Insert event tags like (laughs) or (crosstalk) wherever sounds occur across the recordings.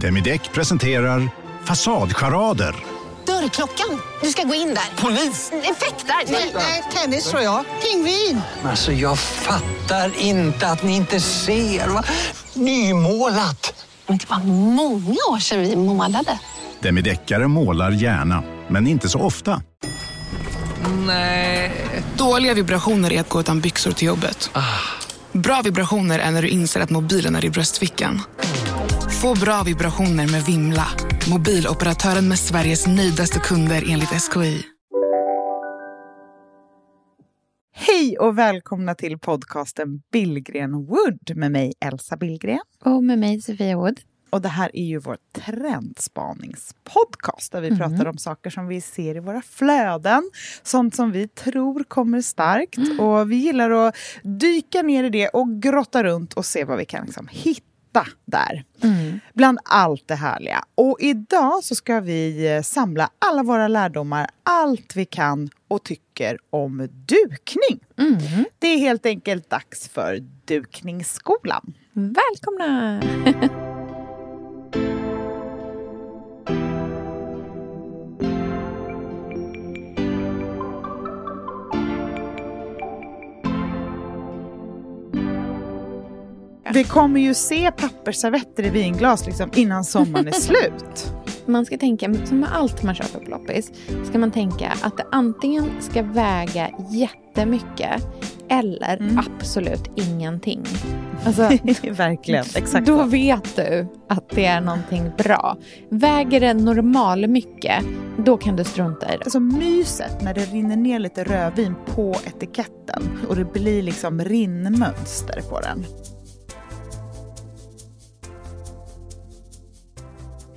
Demideck presenterar Fasadcharader. Dörrklockan. Du ska gå in där. Polis? Effektar? Nej, tennis tror jag. Pingvin. Alltså jag fattar inte att ni inte ser. Va? Nymålat! Men det var många år sedan vi målade. Demideckare målar gärna, men inte så ofta. Nej. Dåliga vibrationer är att gå utan byxor till jobbet. Bra vibrationer är när du inser att mobilen är i bröstfickan. Få bra vibrationer med Vimla. Mobiloperatören med Sveriges nöjdaste kunder enligt SKI. Hej och välkomna till podcasten Billgren Wood med mig Elsa Billgren. Och med mig Sofia Wood. Och det här är ju vår trendspaningspodcast där vi Mhm. pratar om saker som vi ser i våra flöden, sånt som vi tror kommer starkt. Mm. Och vi gillar att dyka ner i det och grotta runt och se vad vi kan liksom hitta där. Mm. Bland allt det härliga. Och idag så ska vi eh, samla alla våra lärdomar, allt vi kan och tycker om dukning. Mm. Det är helt enkelt dags för Dukningsskolan. Välkomna! (laughs) Vi kommer ju se pappersservetter i vinglas liksom innan sommaren är (laughs) slut. Man ska tänka, som med allt man köper på loppis, ska man tänka att det antingen ska väga jättemycket eller Mm. absolut ingenting. (laughs) Alltså, Verkligen, exakt då så. vet du att det är någonting bra. Väger det normal mycket, då kan du strunta i det. Alltså myset när det rinner ner lite rödvin på etiketten och det blir liksom rinnmönster på den.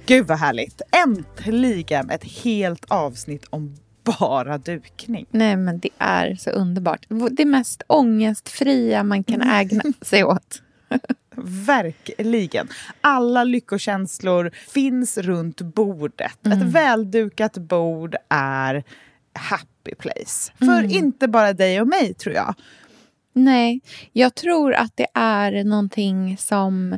Gud vad härligt! Äntligen ett helt avsnitt om bara dukning. Nej, men det är så underbart. Det mest ångestfria man kan ägna (laughs) sig åt. Verkligen. Alla lyckokänslor finns runt bordet. Ett väldukat bord är happy place. För inte bara dig och mig, tror jag. Nej, jag tror att det är någonting som...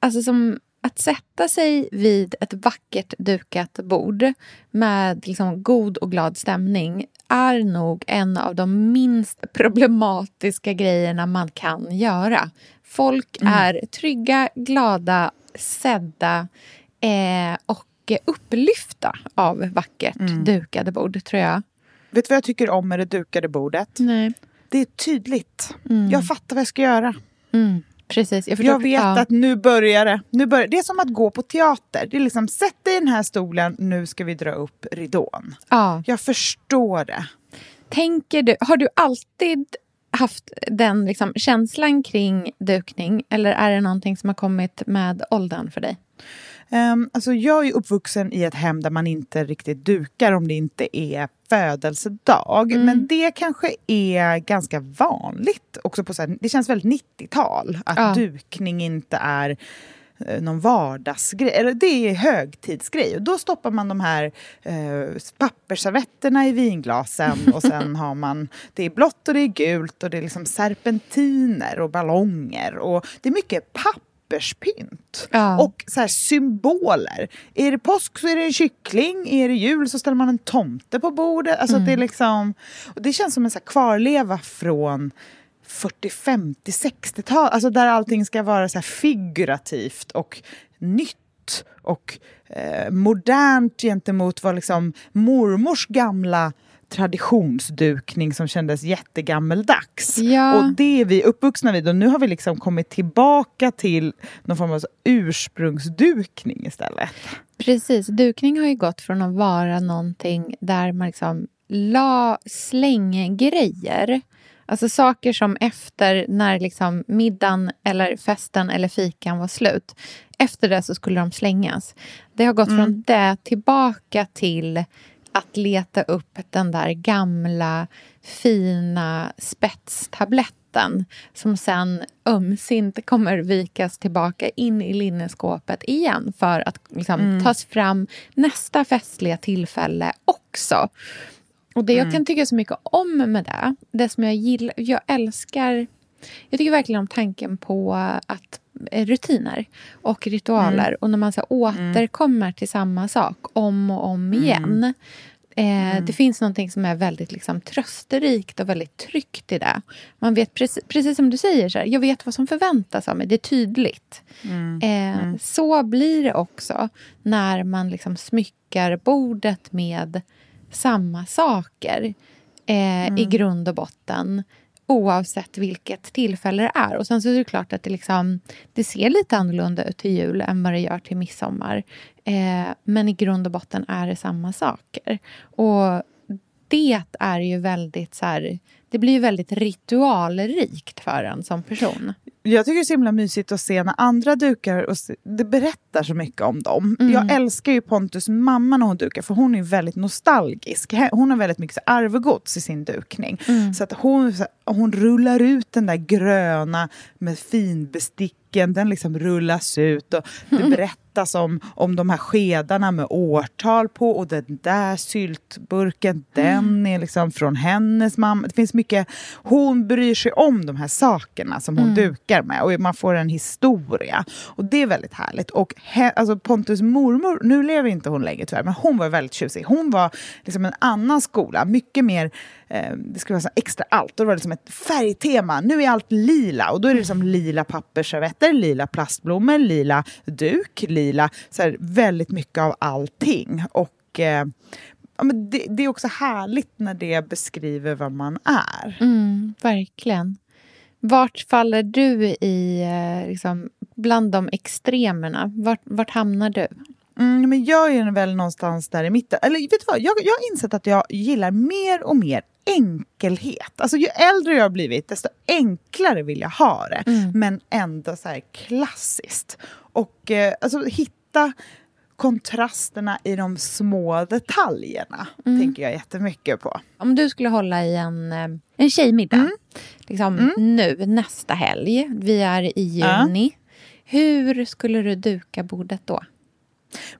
Alltså som att sätta sig vid ett vackert dukat bord med liksom god och glad stämning är nog en av de minst problematiska grejerna man kan göra. Folk är trygga, glada, sedda eh, och upplyfta av vackert dukade bord, tror jag. Vet du vad jag tycker om med det dukade bordet? Nej. Det är tydligt. Jag fattar vad jag ska göra. Mm, precis. Jag, Jag vet ja. att nu börjar det. Nu börjar, det är som att gå på teater. Det är liksom, sätt dig i den här stolen, nu ska vi dra upp ridån. Ja. Jag förstår det. Tänker du, har du alltid haft den liksom, känslan kring dukning eller är det någonting som har kommit med åldern för dig? Um, alltså jag är uppvuxen i ett hem där man inte riktigt dukar om det inte är födelsedag. Mm. Men det kanske är ganska vanligt. Också på så här, det känns väldigt 90-tal att Ja. dukning inte är eh, någon vardagsgrej. Eller det är högtidsgrej. Och då stoppar man de här eh, pappersservetterna i vinglasen och sen (laughs) har man det är blått och det är gult och det är liksom serpentiner och ballonger och det är mycket papperspynt. Ja. Och så här symboler. Är det påsk så är det en kyckling, är det jul så ställer man en tomte på bordet. Alltså det, är liksom, och det känns som en så här kvarleva från 40, 50, 60-tal. Alltså där allting ska vara så figurativt och nytt och eh, modernt gentemot vad liksom mormors gamla traditionsdukning som kändes jättegammeldags. Ja. Och det är vi uppvuxna vid och nu har vi liksom kommit tillbaka till någon form av ursprungsdukning istället. Precis, dukning har ju gått från att vara någonting där man liksom la slänggrejer. Alltså saker som efter när liksom middagen eller festen eller fikan var slut. Efter det så skulle de slängas. Det har gått från det tillbaka till att leta upp den där gamla fina spetstabletten som sen ömsint kommer vikas tillbaka in i linneskåpet igen för att liksom, tas fram nästa festliga tillfälle också. Och det jag kan tycka så mycket om med det, det som jag gillar, jag älskar jag tycker verkligen om tanken på att rutiner och ritualer. Och när man så här, återkommer till samma sak om och om igen. Eh, Det finns någonting som är väldigt liksom, trösterikt och väldigt tryggt i det. Man vet precis, precis som du säger, så här, jag vet vad som förväntas av mig. Det är tydligt. Eh, Så blir det också när man liksom smyckar bordet med samma saker eh, i grund och botten oavsett vilket tillfälle det är. Och sen så är det klart att det, liksom, det ser lite annorlunda ut till jul än vad det gör till midsommar. Eh, men i grund och botten är det samma saker. Och det är ju väldigt så här, det blir väldigt ritualrikt för en som person. Jag tycker det är så himla mysigt att se när andra dukar och se, det berättar så mycket om dem. Mm. Jag älskar ju Pontus mamma när hon dukar för hon är väldigt nostalgisk. Hon har väldigt mycket arvegods i sin dukning. Mm. Så att hon, hon rullar ut den där gröna med finbesticken, den liksom rullas ut och det (laughs) berättas om, om de här skedarna med årtal på och den där syltburken, den är liksom från hennes mamma. Det finns mycket, hon bryr sig om de här sakerna som hon dukar med och man får en historia. Och det är väldigt härligt. Och he, alltså Pontus mormor, nu lever inte hon längre tyvärr, men hon var väldigt tjusig. Hon var liksom en annan skola, mycket mer eh, det skulle vara så extra allt. Då var det liksom ett färgtema. Nu är allt lila och då är det liksom lila pappersservetter, lila plastblommor, lila duk, lila, så här, väldigt mycket av allting. Och eh, ja, men det, det är också härligt när det beskriver vad man är. Mm, verkligen. Vart faller du i, eh, liksom, bland de extremerna? Vart, vart hamnar du? Mm, men jag är väl någonstans där i mitten. Eller vet du vad, jag, jag har insett att jag gillar mer och mer enkelhet. Alltså ju äldre jag har blivit, desto enklare vill jag ha det. Men ändå så här klassiskt. Och eh, alltså hitta kontrasterna i de små detaljerna tänker jag jättemycket på. Om du skulle hålla i en, eh, en tjejmiddag liksom, nu, nästa helg, vi är i juni. Hur skulle du duka bordet då?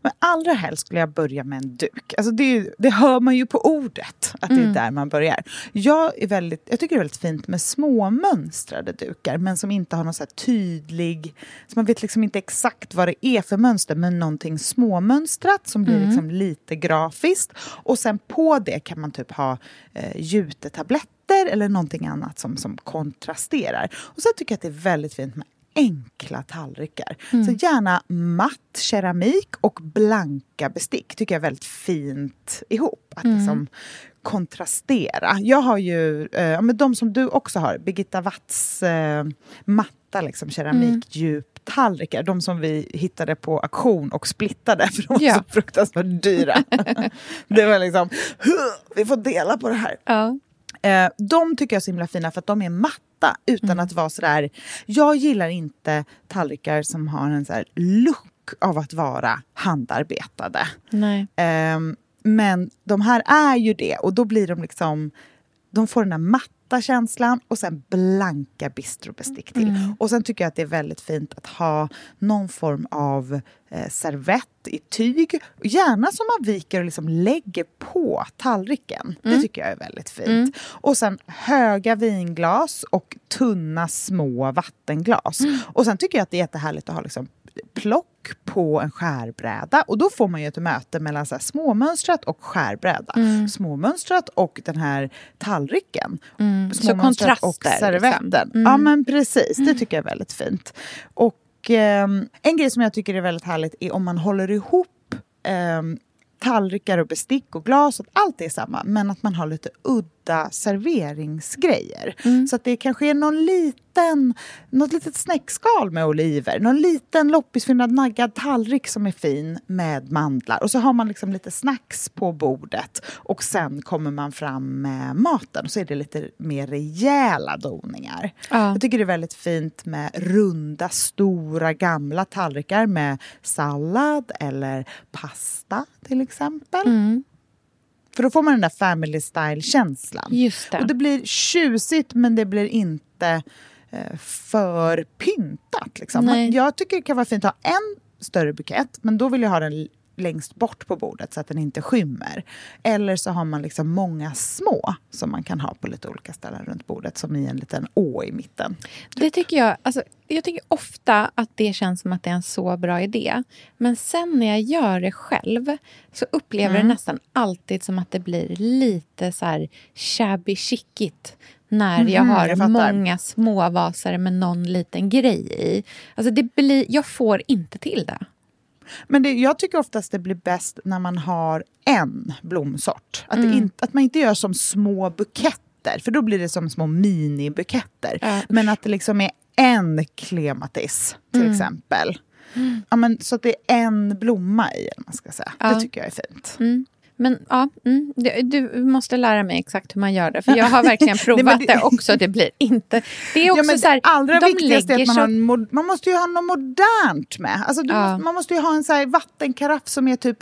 Men allra helst skulle jag börja med en duk. Alltså det, det hör man ju på ordet, att det är där man börjar. Jag, är väldigt, jag tycker det är väldigt fint med små mönstrade dukar, men som inte har någon så tydlig... Så man vet liksom inte exakt vad det är för mönster, men någonting småmönstrat som blir liksom lite grafiskt. Och sen på det kan man typ ha eh, jutetabletter eller någonting annat som, som kontrasterar. Och så tycker jag att det är väldigt fint med enkla tallrikar. Så gärna matt keramik och blanka bestick tycker jag är väldigt fint ihop. Att liksom kontrastera. Jag har ju, eh, men de som du också har, Birgitta Watts eh, matta liksom, keramikdjuptallrikar. De som vi hittade på auktion och splittade (laughs) för de var Ja. så fruktansvärt dyra. (laughs) det var liksom, vi får dela på det här. Ja. Eh, de tycker jag är så himla fina för att de är matta utan att vara sådär... Jag gillar inte tallrikar som har en så här look av att vara handarbetade. Nej. Ehm, men de här är ju det och då blir de liksom... De får den där matta känslan och sen blanka bistrobestick till. Och sen tycker jag att det är väldigt fint att ha någon form av eh, servett i tyg. Gärna som man viker och liksom lägger på tallriken. Det tycker jag är väldigt fint. Och sen höga vinglas och tunna små vattenglas. Och sen tycker jag att det är jättehärligt att ha liksom plock på en skärbräda. Och då får man ju ett möte mellan så här småmönstrat och skärbräda. Småmönstrat och den här tallriken. Så Småmönstrat och kontraster, servetten. liksom. Ja men precis, det tycker jag är väldigt fint. Och ehm, en grej som jag tycker är väldigt härligt är om man håller ihop ehm, tallrikar och bestick och glas, att allt är samma, men att man har lite udda serveringsgrejer. Så att det kanske är någon liten, något litet snäckskal med oliver, någon liten loppisfyllnad naggad tallrik som är fin med mandlar. Och så har man liksom lite snacks på bordet och sen kommer man fram med maten och så är det lite mer rejäla doningar. Ja. Jag tycker det är väldigt fint med runda, stora, gamla tallrikar med sallad eller pasta till exempel. Mm. För då får man den där family style-känslan. Just det. Och det blir tjusigt men det blir inte eh, för pyntat. Liksom. Man, jag tycker det kan vara fint att ha en större bukett men då vill jag ha den längst bort på bordet så att den inte skymmer. Eller så har man liksom många små som man kan ha på lite olika ställen runt bordet som i en liten å i mitten. Det tycker jag, alltså, jag tycker ofta att det känns som att det är en så bra idé. Men sen när jag gör det själv så upplever Mm. det nästan alltid som att det blir lite så här shabby chicigt när jag Mhm, har jag många små vaser med någon liten grej i. Alltså det blir, jag får inte till det. Men det, jag tycker oftast det blir bäst när man har en blomsort. Att, Mm. inte, att man inte gör som små buketter, för då blir det som små minibuketter. Ja, men att det liksom är en klematis, till Mm. exempel. Ja, men, så att det är en blomma i, man ska säga. Ja. Det tycker jag är fint. Mm. Men ja, mm, du, måste lära mig exakt hur man gör det. För jag har verkligen (laughs) provat men det- det också. Det blir inte... Det är också Ja, så här, det allra de viktigaste är att man, så- mod- man måste ju ha något modernt med. Alltså, Ja. måste, man måste ju ha en så här vattenkaraff som är typ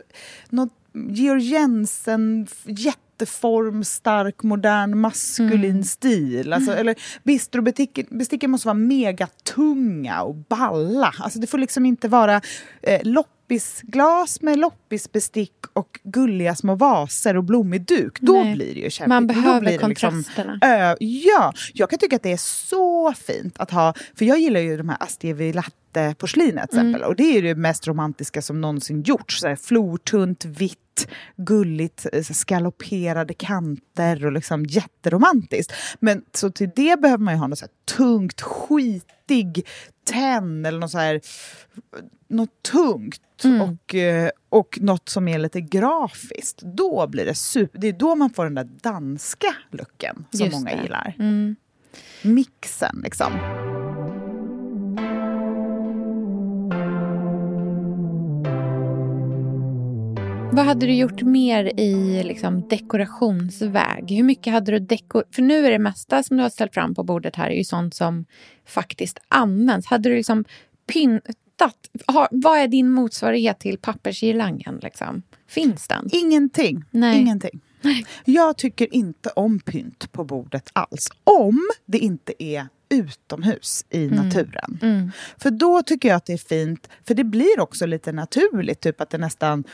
något Georg Jensen jätteformstark, modern, maskulin Mm. stil. Alltså, eller bistrobesticken måste vara megatunga och balla. Alltså, det får liksom inte vara eh, loppisglas med loppisbestick och gulliga små vaser och blommig duk. Då Nej. blir det ju kämpigt. Man Då behöver liksom kontrasterna. Ö, ja, jag kan tycka att det är så fint att ha, för jag gillar ju de här Astievilatte porslinet till exempel. Och det är ju det mest romantiska som någonsin gjorts. Flortunt, vitt, gulligt, eh, skalopperade kanter och liksom jätteromantiskt. Men så till det behöver man ju ha något så tungt, skitig tenn eller något så här, något tungt. Och, eh, och något som är lite grafiskt. Då blir det super, det är då man får den där danska looken som Just många det. gillar. Mm. Mixen liksom. Vad hade du gjort mer i liksom, dekorationsväg? Hur mycket hade du dekor... För nu är det mesta som du har ställt fram på bordet här är ju sånt som faktiskt används. Hade du liksom pyntat? Har, vad är din motsvarighet till pappersgirlangen? Liksom? Finns den? Ingenting. Nej. Ingenting. Jag tycker inte om pynt på bordet alls. Om det inte är utomhus i naturen. Mm. För då tycker jag att det är fint, för det blir också lite naturligt, typ att det nästan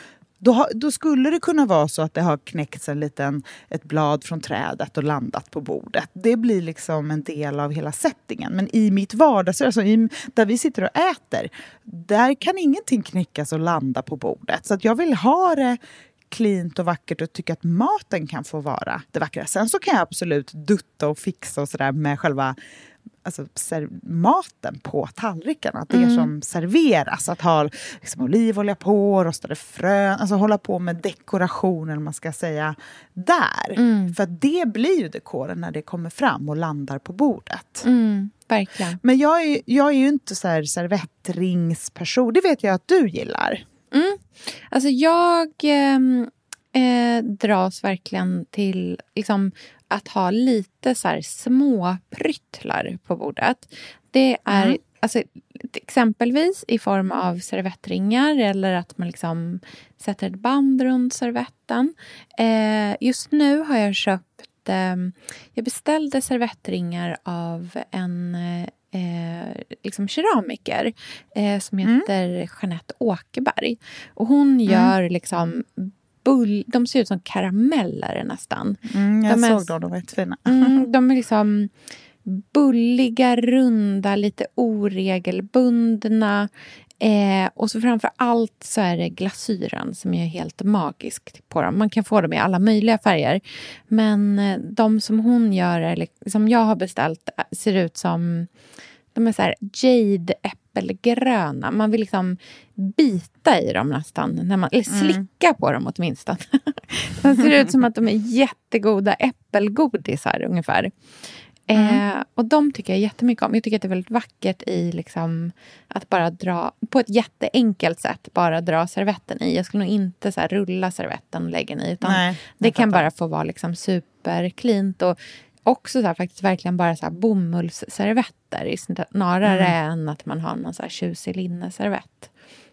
då, då skulle det kunna vara så att det har knäckts en liten, ett blad från trädet och landat på bordet. Det blir liksom en del av hela settingen. Men i mitt vardagsrum, alltså i, där vi sitter och äter, där kan ingenting knäckas och landa på bordet. Så att jag vill ha det cleant och vackert och tycka att maten kan få vara det vackra. Sen så kan jag absolut dutta och fixa och sådär med själva alltså, maten på tallriken. Att det Mm. som serveras. Att ha liksom, olivolja på, rostade frön, alltså hålla på med dekoration eller vad man ska säga där. Mm. För att det blir ju dekoren när det kommer fram och landar på bordet. Mm, verkligen. Men jag är, jag är ju inte så här servettringsperson. Det vet jag att du gillar. Alltså jag ehm, eh, dras verkligen till liksom, att ha lite så här små pryttlar på bordet. Det är Mm. alltså, exempelvis i form av servettringar eller att man liksom sätter ett band runt servetten. Eh, just nu har jag köpt ehm, jag beställde servettringar av en eh, liksom keramiker eh, som heter Jeanette Åkerberg. Och hon gör liksom bull... De ser ut som karameller nästan. Mm, jag De såg dem, de var jättefina. Mm, (laughs) de är liksom bulliga, runda, lite oregelbundna. Eh, och så framför allt så är det glasyren som är helt magisk på dem. Man kan få dem i alla möjliga färger. Men eh, de som hon gör, eller som jag har beställt, eh, ser ut som... De är så här jade äppelgröna. Man vill liksom bita i dem nästan. När man, eller slicka på dem åtminstone. (laughs) de ser ut som att de är jättegoda äppelgodisar ungefär. Eh, och de tycker jag jättemycket om. Jag tycker att det är väldigt vackert i liksom att bara dra, på ett jätteenkelt sätt, bara dra servetten i. Jag skulle nog inte så här rulla servetten och lägga den i. Utan Nej, det jag kan fattar. bara få vara liksom supercleant och också så här, faktiskt verkligen bara så här bomullsservetter snarare Mm. än att man har någon så här tjusig linneservett.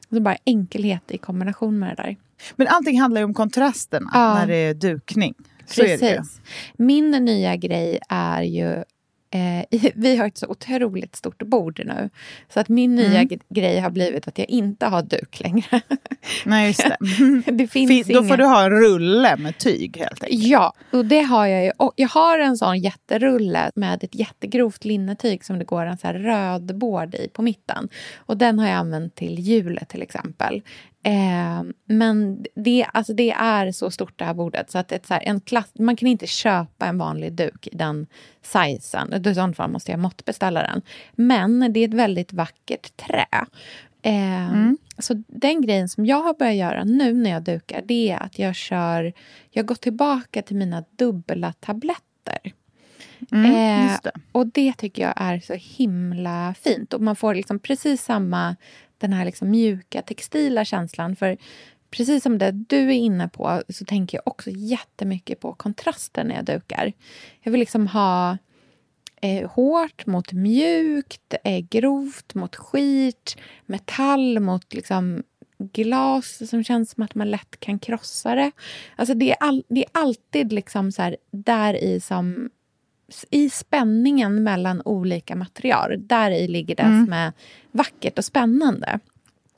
Så bara enkelhet i kombination med det där. Men allting handlar ju om kontrasterna Ja. när det är dukning. Så är. Precis. Min nya grej är ju Eh, vi har ett så otroligt stort bord nu. Så att min nya Mm. g- grej har blivit att jag inte har duk längre. (laughs) Nej, just det. (laughs) det finns Fin- Då får du ha en rulle med tyg helt enkelt. Ja, och det har jag ju. Och jag har en sån jätterulle med ett jättegrovt linnetyg som det går en så röd bård i på mitten. Och den har jag använt till hjulet till exempel. Eh, men det, alltså det är så stort det här bordet så att ett så här, en klass, man kan inte köpa en vanlig duk i den sizen. I sådant fall måste jag måttbeställa den. Men det är ett väldigt vackert trä. Eh, Så den grejen som jag har börjat göra nu när jag dukar det är att jag kör... Jag går tillbaka till mina dubbla tabletter. Mm, Eh, det. Och det tycker jag är så himla fint. Och man får liksom precis samma den här liksom mjuka textila känslan. För precis som det du är inne på så tänker jag också jättemycket på kontraster när jag dukar. Jag vill liksom ha eh, hårt mot mjukt, eh, grovt mot skit, metall mot liksom glas som känns som att man lätt kan krossa det. Alltså det, är all, det är alltid liksom så här, där i som i spänningen mellan olika material. Där i ligger det som är vackert och spännande.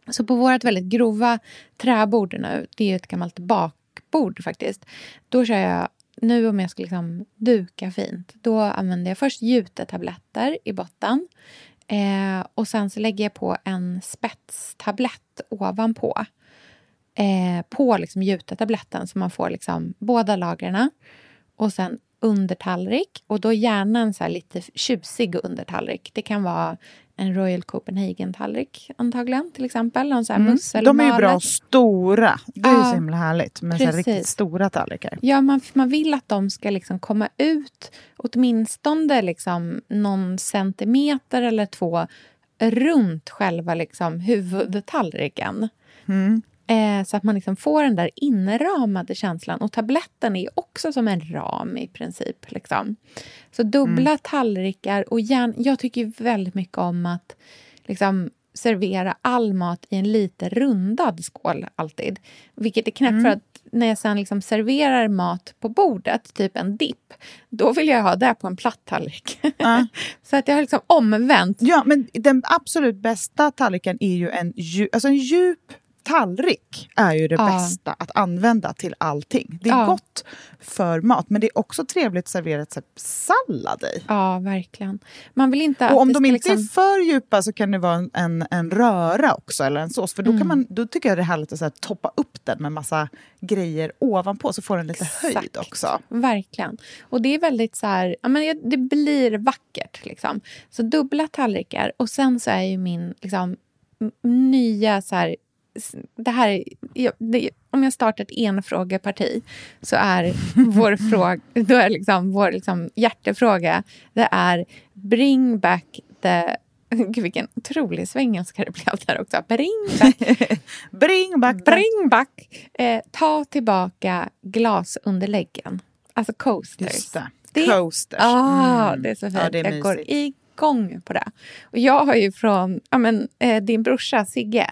Så på vårt väldigt grova träbord nu, det är ju ett gammalt bakbord faktiskt. Då kör jag, nu om jag ska liksom duka fint, då använder jag först jutetabletter i botten. Eh, och sen så lägger jag på en spetstablett ovanpå. Eh, på liksom jutetabletten så man får liksom båda lagren. Och sen undertallrik. Och då gärna en så lite tjusig undertallrik. Det kan vara en Royal Copenhagen-tallrik antagligen till exempel. Någon så Mm. De är ju bra stora. Det är ju Ja, så himla härligt med så precis. riktigt stora tallrikar. Ja, man, man vill att de ska liksom komma ut åtminstone liksom någon centimeter eller två runt själva liksom huvudtallriken. Mm. Eh, så att man liksom får den där inramade känslan. Och tabletten är också som en ram i princip. Liksom. Så dubbla tallrikar. Och gärna, jag tycker väldigt mycket om att liksom, servera all mat i en lite rundad skål alltid. Vilket är knäppt för att när jag sen liksom serverar mat på bordet, typ en dipp, då vill jag ha det på en platt tallrik. Ja. (laughs) så att jag har liksom omvänt. Ja, men den absolut bästa tallriken är ju en, dju- alltså en djup tallrik är ju det Ja. bästa att använda till allting. Det är Ja. gott för mat, men det är också trevligt att servera ett så här sallad i. Ja, verkligen. Man vill inte Och om de inte liksom... är för djupa så kan det vara en, en, en röra också, eller en sås. För då, kan man, då tycker jag det är härligt att så här, toppa upp den med massa grejer ovanpå, så får den lite höjd Exakt. också. Verkligen. Och det är väldigt så här, ja, men det blir vackert. Liksom. Så dubbla tallrikar. Och sen så är ju min liksom, nya så här, det här, är- ja, det, om jag startar ett enfrågeparti så är (laughs) vår, fråga, då är liksom, vår liksom hjärtefråga det är bring back the... (laughs) Gud, vilken otrolig svengelska det blev där också. Bring back (laughs) Bring back Bring back. Eh, ta tillbaka glasunderläggen. Alltså coasters. Just det. Det- Coasters. Ah, Mm. det är så fint. Ja, jag går mysigt. Igång på det. Och jag har ju från ja, men, eh, din brorsa Sigge.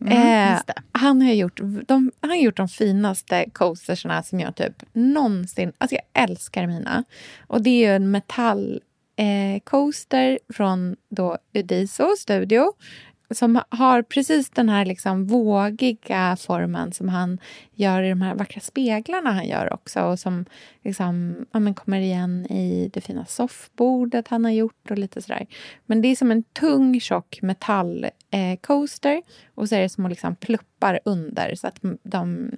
Mm, eh, han, har gjort, de, han har gjort de finaste coastersna som jag typ någonsin... Alltså jag älskar mina. Och det är ju en metall eh, coaster från då Udiso Studio som har precis den här liksom vågiga formen som han gör i de här vackra speglarna han gör också och som liksom, ja, men kommer igen i det fina soffbordet han har gjort och lite sådär. Men det är som en tung, tjock metallcoaster eh, och så är det små liksom pluppar under så att de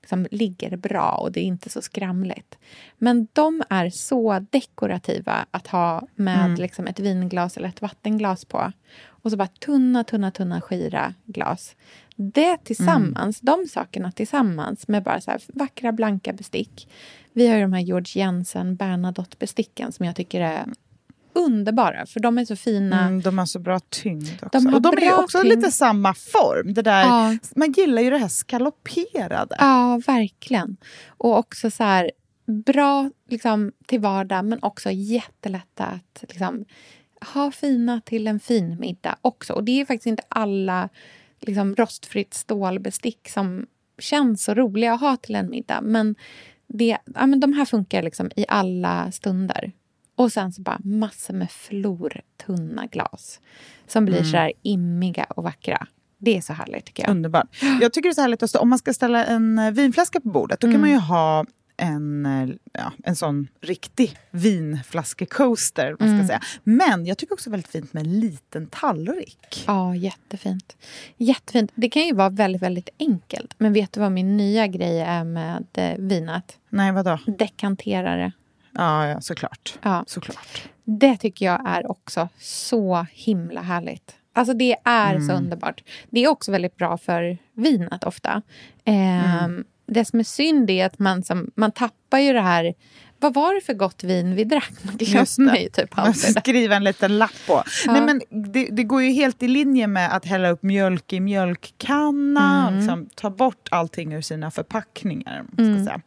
liksom ligger bra och det är inte så skramligt. Men de är så dekorativa att ha med liksom ett vinglas eller ett vattenglas på. Och så bara tunna, tunna, tunna skira glas. Det tillsammans, de sakerna tillsammans med bara så vackra blanka bestick. Vi har ju de här George Jensen Bernadotte-besticken som jag tycker är underbara, för de är så fina. Mm, de har så bra tyngd också. De och de är också tyngd. lite samma form. Det där, Ja. Man gillar ju det här skalopperade. Ja, verkligen. Och också så här, bra liksom, till vardag, men också jättelätta att liksom, ha fina till en fin middag också. Och det är faktiskt inte alla liksom, rostfritt stålbestick som känns så roliga att ha till en middag. Men, det, ja, men de här funkar liksom i alla stunder. Och sen så bara massor med flortunna glas som blir Mm. så här immiga och vackra. Det är så härligt tycker jag. Underbart. Jag tycker det är så härligt att stå, om man ska ställa en eh, vinflaska på bordet, då kan Mm. man ju ha en, eh, ja, en sån riktig vinflaskecoaster. Man ska Mm. säga. Men jag tycker också väldigt fint med en liten tallrik. Ja, jättefint. Jättefint. Det kan ju vara väldigt, väldigt enkelt. Men vet du vad min nya grej är med eh, vinet? Nej, vadå? Dekanterare. Ja, ja såklart. Ja. såklart. Det tycker jag är också så himla härligt. Alltså det är så Mm. underbart. Det är också väldigt bra för vinet ofta. Ehm, Mm. Det som är synd är att man, som, man tappar ju det här... Vad var det för gott vin vi drack? (laughs) Man Just glömmer ju typ Man alltid skriva en liten lapp på. Ja. Nej, men det, det går ju helt i linje med att hälla upp mjölk i mjölkkanna Mm. liksom ta bort allting ur sina förpackningar. man Mm. säga.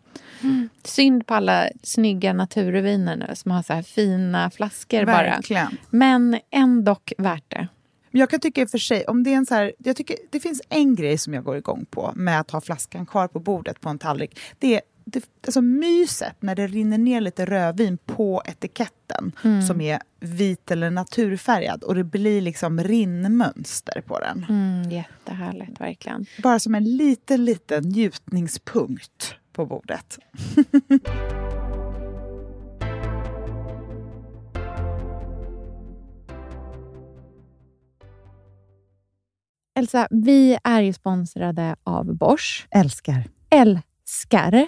Synd på alla snygga naturviner nu som har så här fina flaskor bara. Verkligen. Men ändå värt det. Jag kan tycka i och för sig, om det är en så här, jag tycker det finns en grej som jag går igång på med att ha flaskan kvar på bordet på en tallrik. Det är det, alltså myset när det rinner ner lite rödvin på etiketten Mm. som är vit eller naturfärgad och det blir liksom rinnmönster på den. Mm, jättehärligt, verkligen. Bara som en liten, liten njutningspunkt på bordet. (laughs) Elsa, vi är ju sponsrade av Bosch. Älskar. Älskar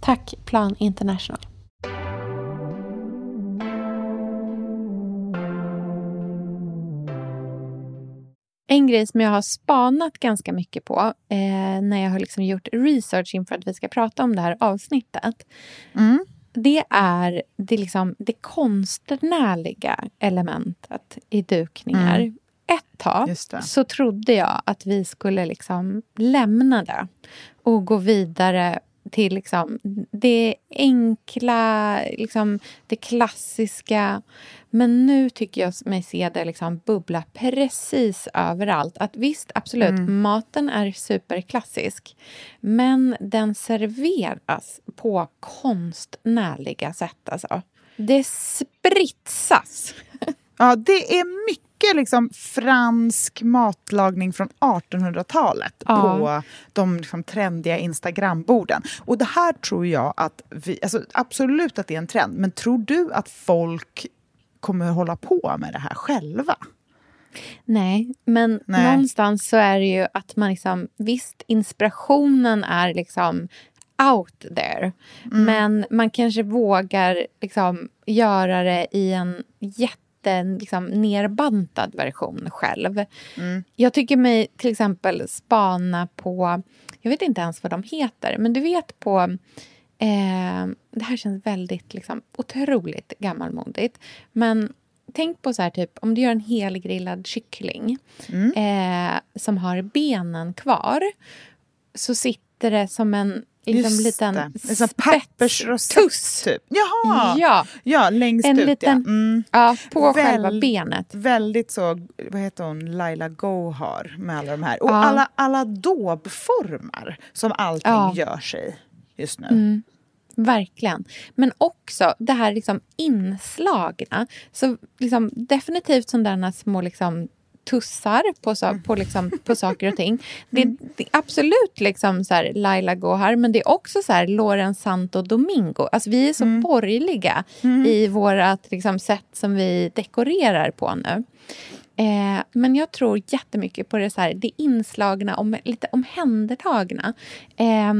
Tack Plan International. En grej som jag har spanat ganska mycket på eh, när jag har liksom gjort research inför att vi ska prata om det här avsnittet. Mm. Det är det, liksom, det konstnärliga elementet i dukningar. Ett tag så trodde jag att vi skulle liksom lämna det och gå vidare till liksom det enkla, liksom det klassiska. Men nu tycker jag mig se det liksom bubbla precis överallt. Att visst, absolut, maten är superklassisk. Men den serveras på konstnärliga sätt. Alltså. Det spritsas. Ja, det är mycket liksom fransk matlagning från 1800-talet Ja. på de liksom trendiga Instagramborden. Och det här tror jag att vi, alltså absolut att det är en trend, men tror du att folk kommer hålla på med det här själva? Nej, men Nej. någonstans så är det ju att man liksom... Visst, inspirationen är liksom out there. Mm. Men man kanske vågar liksom göra det i en jätte liksom, nerbantad version själv. Mm. Jag tycker mig till exempel spana på... Jag vet inte ens vad de heter, men du vet på... Eh, det här känns väldigt liksom, otroligt gammalmodigt. Men tänk på så här, typ, om du gör en helgrillad kyckling eh, som har benen kvar så sitter det som en liksom, Just liten det. En pappersrosett typ. Jaha! Ja, Ja, längst en ut liten... ja. Mm. ja, på Väl- själva benet. Väldigt så, vad heter hon, Laila Gohar med alla de här. Och Ja. alla, alla dobformar som allting Ja. görs i just nu. Mm. Verkligen. Men också det här liksom inslagna. Så liksom definitivt sådana små liksom tussar på, så, på, liksom, på saker och ting. Det, det är absolut liksom så här Laila Gohar, men det är också så här Loren Santo Domingo. Alltså vi är så borgerliga i vårt liksom, sätt som vi dekorerar på nu. Eh, men jag tror jättemycket på det, så här, det inslagna, om, lite omhändertagna. Eh,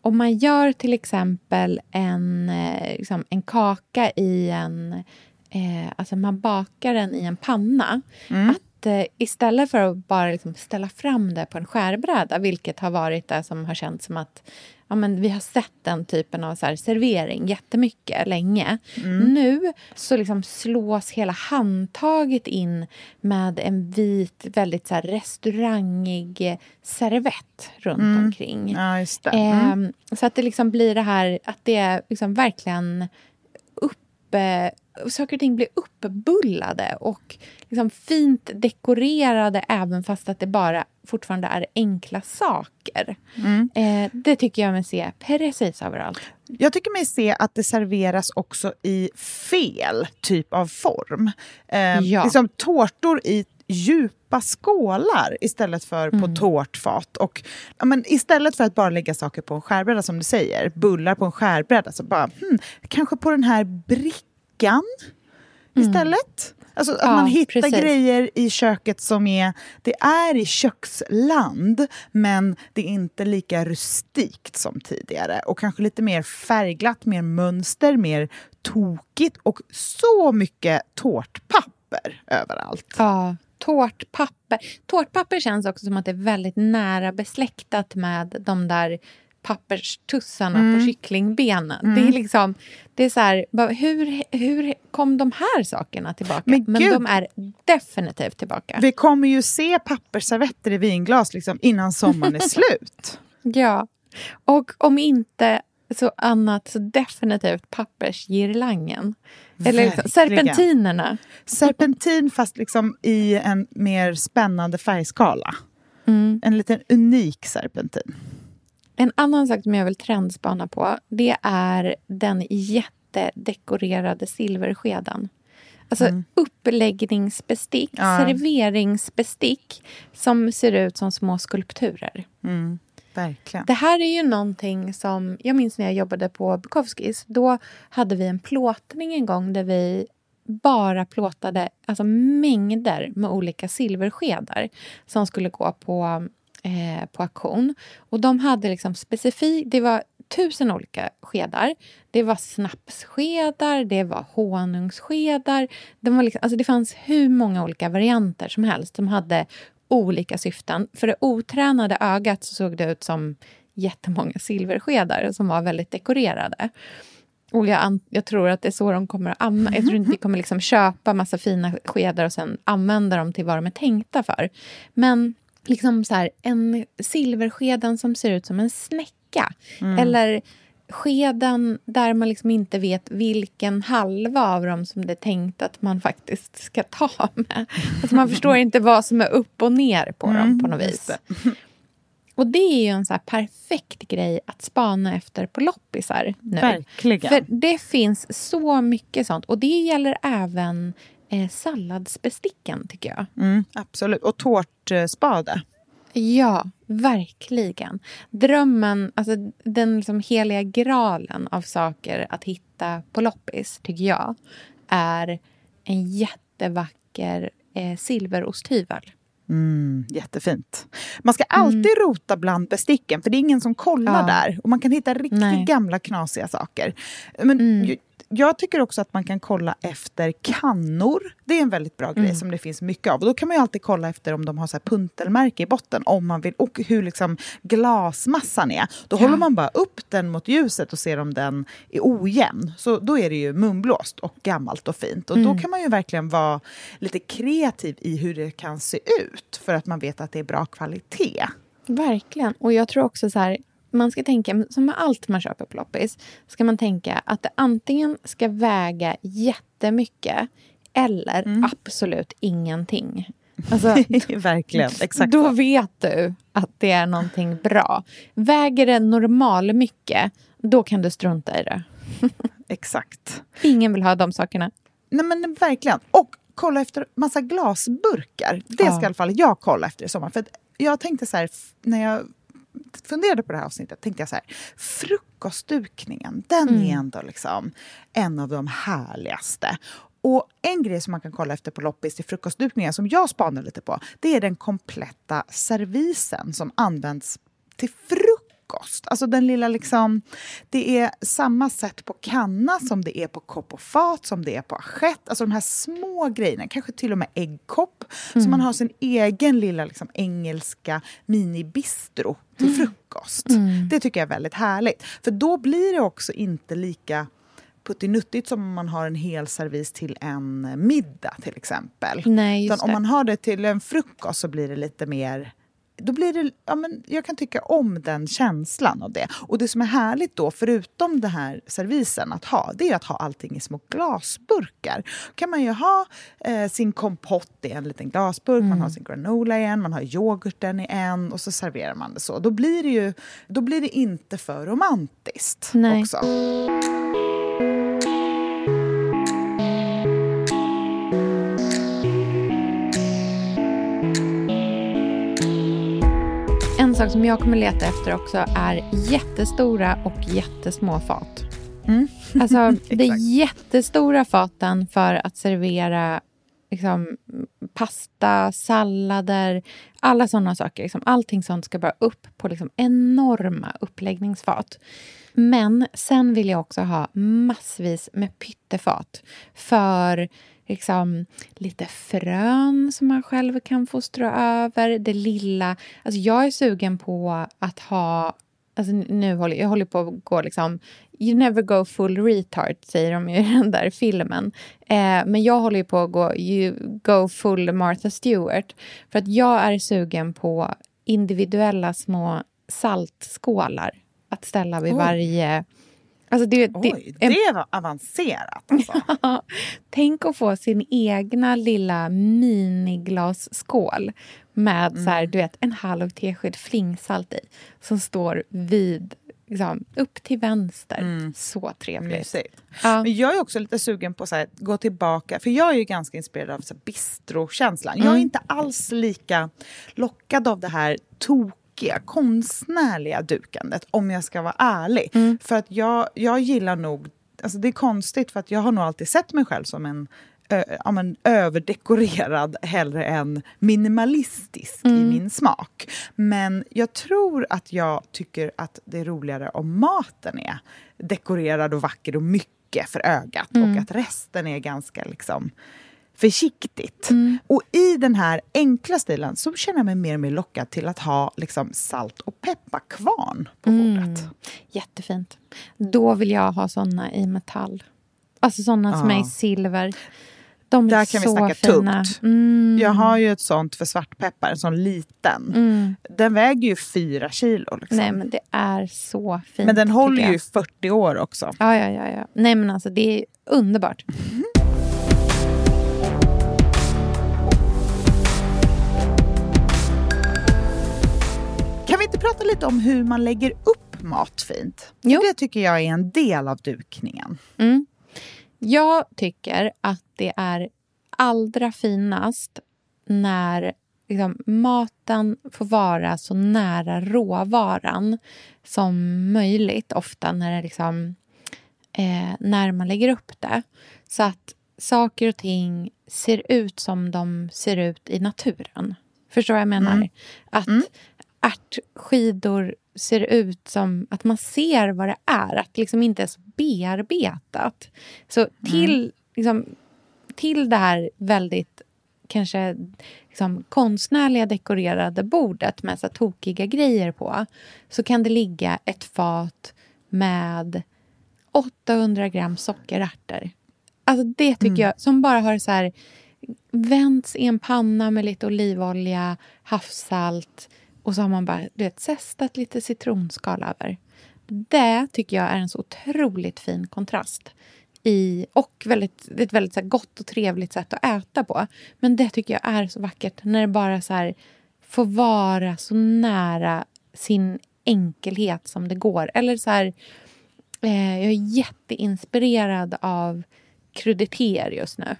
om man gör till exempel en, eh, liksom, en kaka i en... Eh, alltså man bakar den i en panna. Att eh, istället för att bara liksom ställa fram det på en skärbräda vilket har varit det som har känts som att ja, men vi har sett den typen av så här, servering jättemycket länge. Nu så liksom slås hela handtaget in med en vit, väldigt så restaurangig servett runt omkring. Ja, det. Mm. Ehm, så att det liksom blir det här att det är liksom verkligen uppe... Saker och ting blir uppbullade och liksom fint dekorerade även fast att det bara fortfarande är enkla saker. Mm. Eh, det tycker jag mig se precis överallt. Jag tycker mig se att det serveras också i fel typ av form. Eh, Ja. liksom tårtor i djupa skålar istället för på tårtfat. Och, ja, men istället för att bara lägga saker på en skärbräda, som du säger, bullar på en skärbräda, så bara, hmm, kanske på den här brickan istället. Alltså att Ja, man hittar precis. grejer i köket som är... Det är i köksland, men det är inte lika rustikt som tidigare. Och kanske lite mer färgglatt, mer mönster, mer tokigt och så mycket tårtpapper överallt. Ja, tårtpapper. Tårtpapper känns också som att det är väldigt nära besläktat med de där papperstussarna Mm. på kycklingbenen. Det är liksom, det är så här, hur, hur kom de här sakerna tillbaka? Men Men, de är definitivt tillbaka. Vi kommer ju se pappersservetter i vinglas liksom, innan sommaren är (laughs) slut. Ja, och om inte så annat så definitivt pappersgirlangen. Eller liksom, serpentinerna. Serpentin fast liksom i en mer spännande färgskala. Mm. En liten unik serpentin. En annan sak som jag vill trendspana på det är den jättedekorerade silverskeden. Alltså uppläggningsbestick, Ja. serveringsbestick som ser ut som små skulpturer. Verkligen. Det här är ju någonting som... Jag minns när jag jobbade på Bukowskis. Då hade vi en plåtning en gång där vi bara plåtade alltså mängder med olika silverskedar som skulle gå på, eh, på auktion. Och de hade liksom specifikt... Det var tusen olika skedar. Det var snapsskedar, det var honungsskedar. De var liksom, alltså det fanns hur många olika varianter som helst. De hade olika syften. För det otränade ögat så såg det ut som jättemånga silverskedar som var väldigt dekorerade. Och jag, jag tror att det är så de kommer att använda. Jag tror inte vi kommer liksom köpa massa fina skedar och sen använda dem till vad de är tänkta för. Men liksom så här, en silverskeden som ser ut som en snäcka. Eller skeden där man liksom inte vet vilken halva av dem som det är tänkt att man faktiskt ska ta med. Alltså man förstår (laughs) inte vad som är upp och ner på dem på något vis. Och det är ju en så perfekt grej att spana efter på loppisar nu. Verkligen. För det finns så mycket sånt. Och det gäller även eh, salladsbesticken, tycker jag. Mm, absolut. Och tårtspade. Ja, verkligen. Drömmen, alltså den liksom heliga graalen av saker att hitta på loppis, tycker jag, är en jättevacker eh, silverosthyvel. Mm, jättefint. Man ska alltid rota bland besticken, för det är ingen som kollar Mm. Ja. där. Och man kan hitta riktigt Nej. gamla knasiga saker. Men Mm. Jag tycker också att man kan kolla efter kannor. Det är en väldigt bra Mm. grej som det finns mycket av. Och då kan man ju alltid kolla efter om de har så puntelmärke i botten. Om man vill, och hur liksom glasmassan är. Då håller man bara upp den mot ljuset och ser om den är ojämn. Så då är det ju munblåst och gammalt och fint. Och Mm. då kan man ju verkligen vara lite kreativ i hur det kan se ut. För att man vet att det är bra kvalitet. Verkligen. Och jag tror också så här, man ska tänka, som med allt man köper på loppis, ska man tänka att det antingen ska väga jättemycket eller absolut ingenting. (laughs) Alltså, verkligen, exakt då vet du att det är någonting bra. Väger det normal mycket, då kan du strunta i det. (laughs) Exakt. Ingen vill ha de sakerna. Nej men verkligen. Och kolla efter massa glasburkar. Det Ja. ska i alla fall jag kolla efter i sommar. För jag tänkte så här, när jag funderade på det här avsnittet, tänkte jag så här, frukostdukningen, den är ändå liksom en av de härligaste. Och en grej som man kan kolla efter på loppis till frukostdukningar som jag spanar lite på, det är den kompletta servisen som används till frukost. Alltså den lilla liksom, det är samma sätt på kanna som det är på kopp och fat, som det är på assiett. Alltså de här små grejerna, kanske till och med äggkopp. Så man har sin egen lilla liksom, engelska minibistro till frukost. Det tycker jag är väldigt härligt. För då blir det också inte lika puttinuttigt som om man har en hel servis till en middag till exempel. Nej, om man har det till en frukost så blir det lite mer då blir det, ja, men jag kan tycka om den känslan av det. Och det som är härligt då, förutom den här servisen att ha, det är att ha allting i små glasburkar. kan man ju ha eh, sin kompott i en liten glasburk, man Mm. har sin granola i en, man har yoghurten i en och så serverar man det så. Då blir det ju då blir det inte för romantiskt Nej. också. Sak som jag kommer leta efter också är jättestora och jättesmå fat. Alltså, (laughs) det Exakt. jättestora faten för att servera liksom, pasta, sallader, alla sådana saker. Liksom, allting sånt ska bara upp på liksom, enorma uppläggningsfat. Men sen vill jag också ha massvis med pyttefat för liksom, lite frön som man själv kan få strö över. Det lilla. Alltså, jag är sugen på att ha Alltså nu håller jag håller på att gå liksom... You never go full retard, säger de ju i den där filmen. Eh, men jag håller på att gå you go full Martha Stewart. För att jag är sugen på individuella små saltskålar att ställa vid Oj. varje... Alltså det, det, Oj, det var avancerat alltså. (laughs) Tänk att få sin egna lilla miniglasskål med så här, du vet, en halv tesked flingsalt i som står vid, liksom, upp till vänster. Så trevligt. Ja. Men jag är också lite sugen på att gå tillbaka, för jag är ju ganska inspirerad av bistro-känslan. Jag är Mm. inte alls lika lockad av det här tokiga, konstnärliga dukandet, om jag ska vara ärlig. Mm. För att jag, jag gillar nog, alltså det är konstigt för att jag har nog alltid sett mig själv som en ö, ja, men, överdekorerad (laughs) hellre än minimalistisk i min smak. Men jag tror att jag tycker att det är roligare om maten är dekorerad och vacker och mycket för ögat och att resten är ganska liksom försiktigt. Och i den här enkla stilen så känner jag mig mer och mer lockad till att ha liksom salt och pepparkvarn på bordet. Jättefint. Då vill jag ha såna i metall. Alltså såna som Ja. är i silver. De är Där kan vi snacka fina. tungt. Mm. Jag har ju ett sånt för svartpeppar, en sån liten. Mm. Den väger ju fyra kilo. Liksom. Nej, men det är så fint. men den håller ju i 40 år också. Ja, ja, ja, ja. Nej, men alltså det är underbart. Kan prata lite om hur man lägger upp mat fint? Jo. Det tycker jag är en del av dukningen. Mm. Jag tycker att det är allra finast när liksom, maten får vara så nära råvaran som möjligt. Ofta när, det liksom, eh, när man lägger upp det. Så att saker och ting ser ut som de ser ut i naturen. Förstår vad jag menar? Att ärtskidor ser ut som att man ser vad det är. Att det liksom inte är så bearbetat. Så till, liksom, till det här väldigt kanske liksom, konstnärliga dekorerade bordet med så tokiga grejer på så kan det ligga ett fat med 800 gram sockerärtor. Alltså det tycker jag, som bara har så här vänts i en panna med lite olivolja, havssalt och så har man bara du vet, zestat lite citronskal över. Det tycker jag är en så otroligt fin kontrast. I, och väldigt, det är ett väldigt så här, gott och trevligt sätt att äta på. Men det tycker jag är så vackert när det bara så här, får vara så nära sin enkelhet som det går. Eller så här, eh, jag är jätteinspirerad av kruditeter just nu.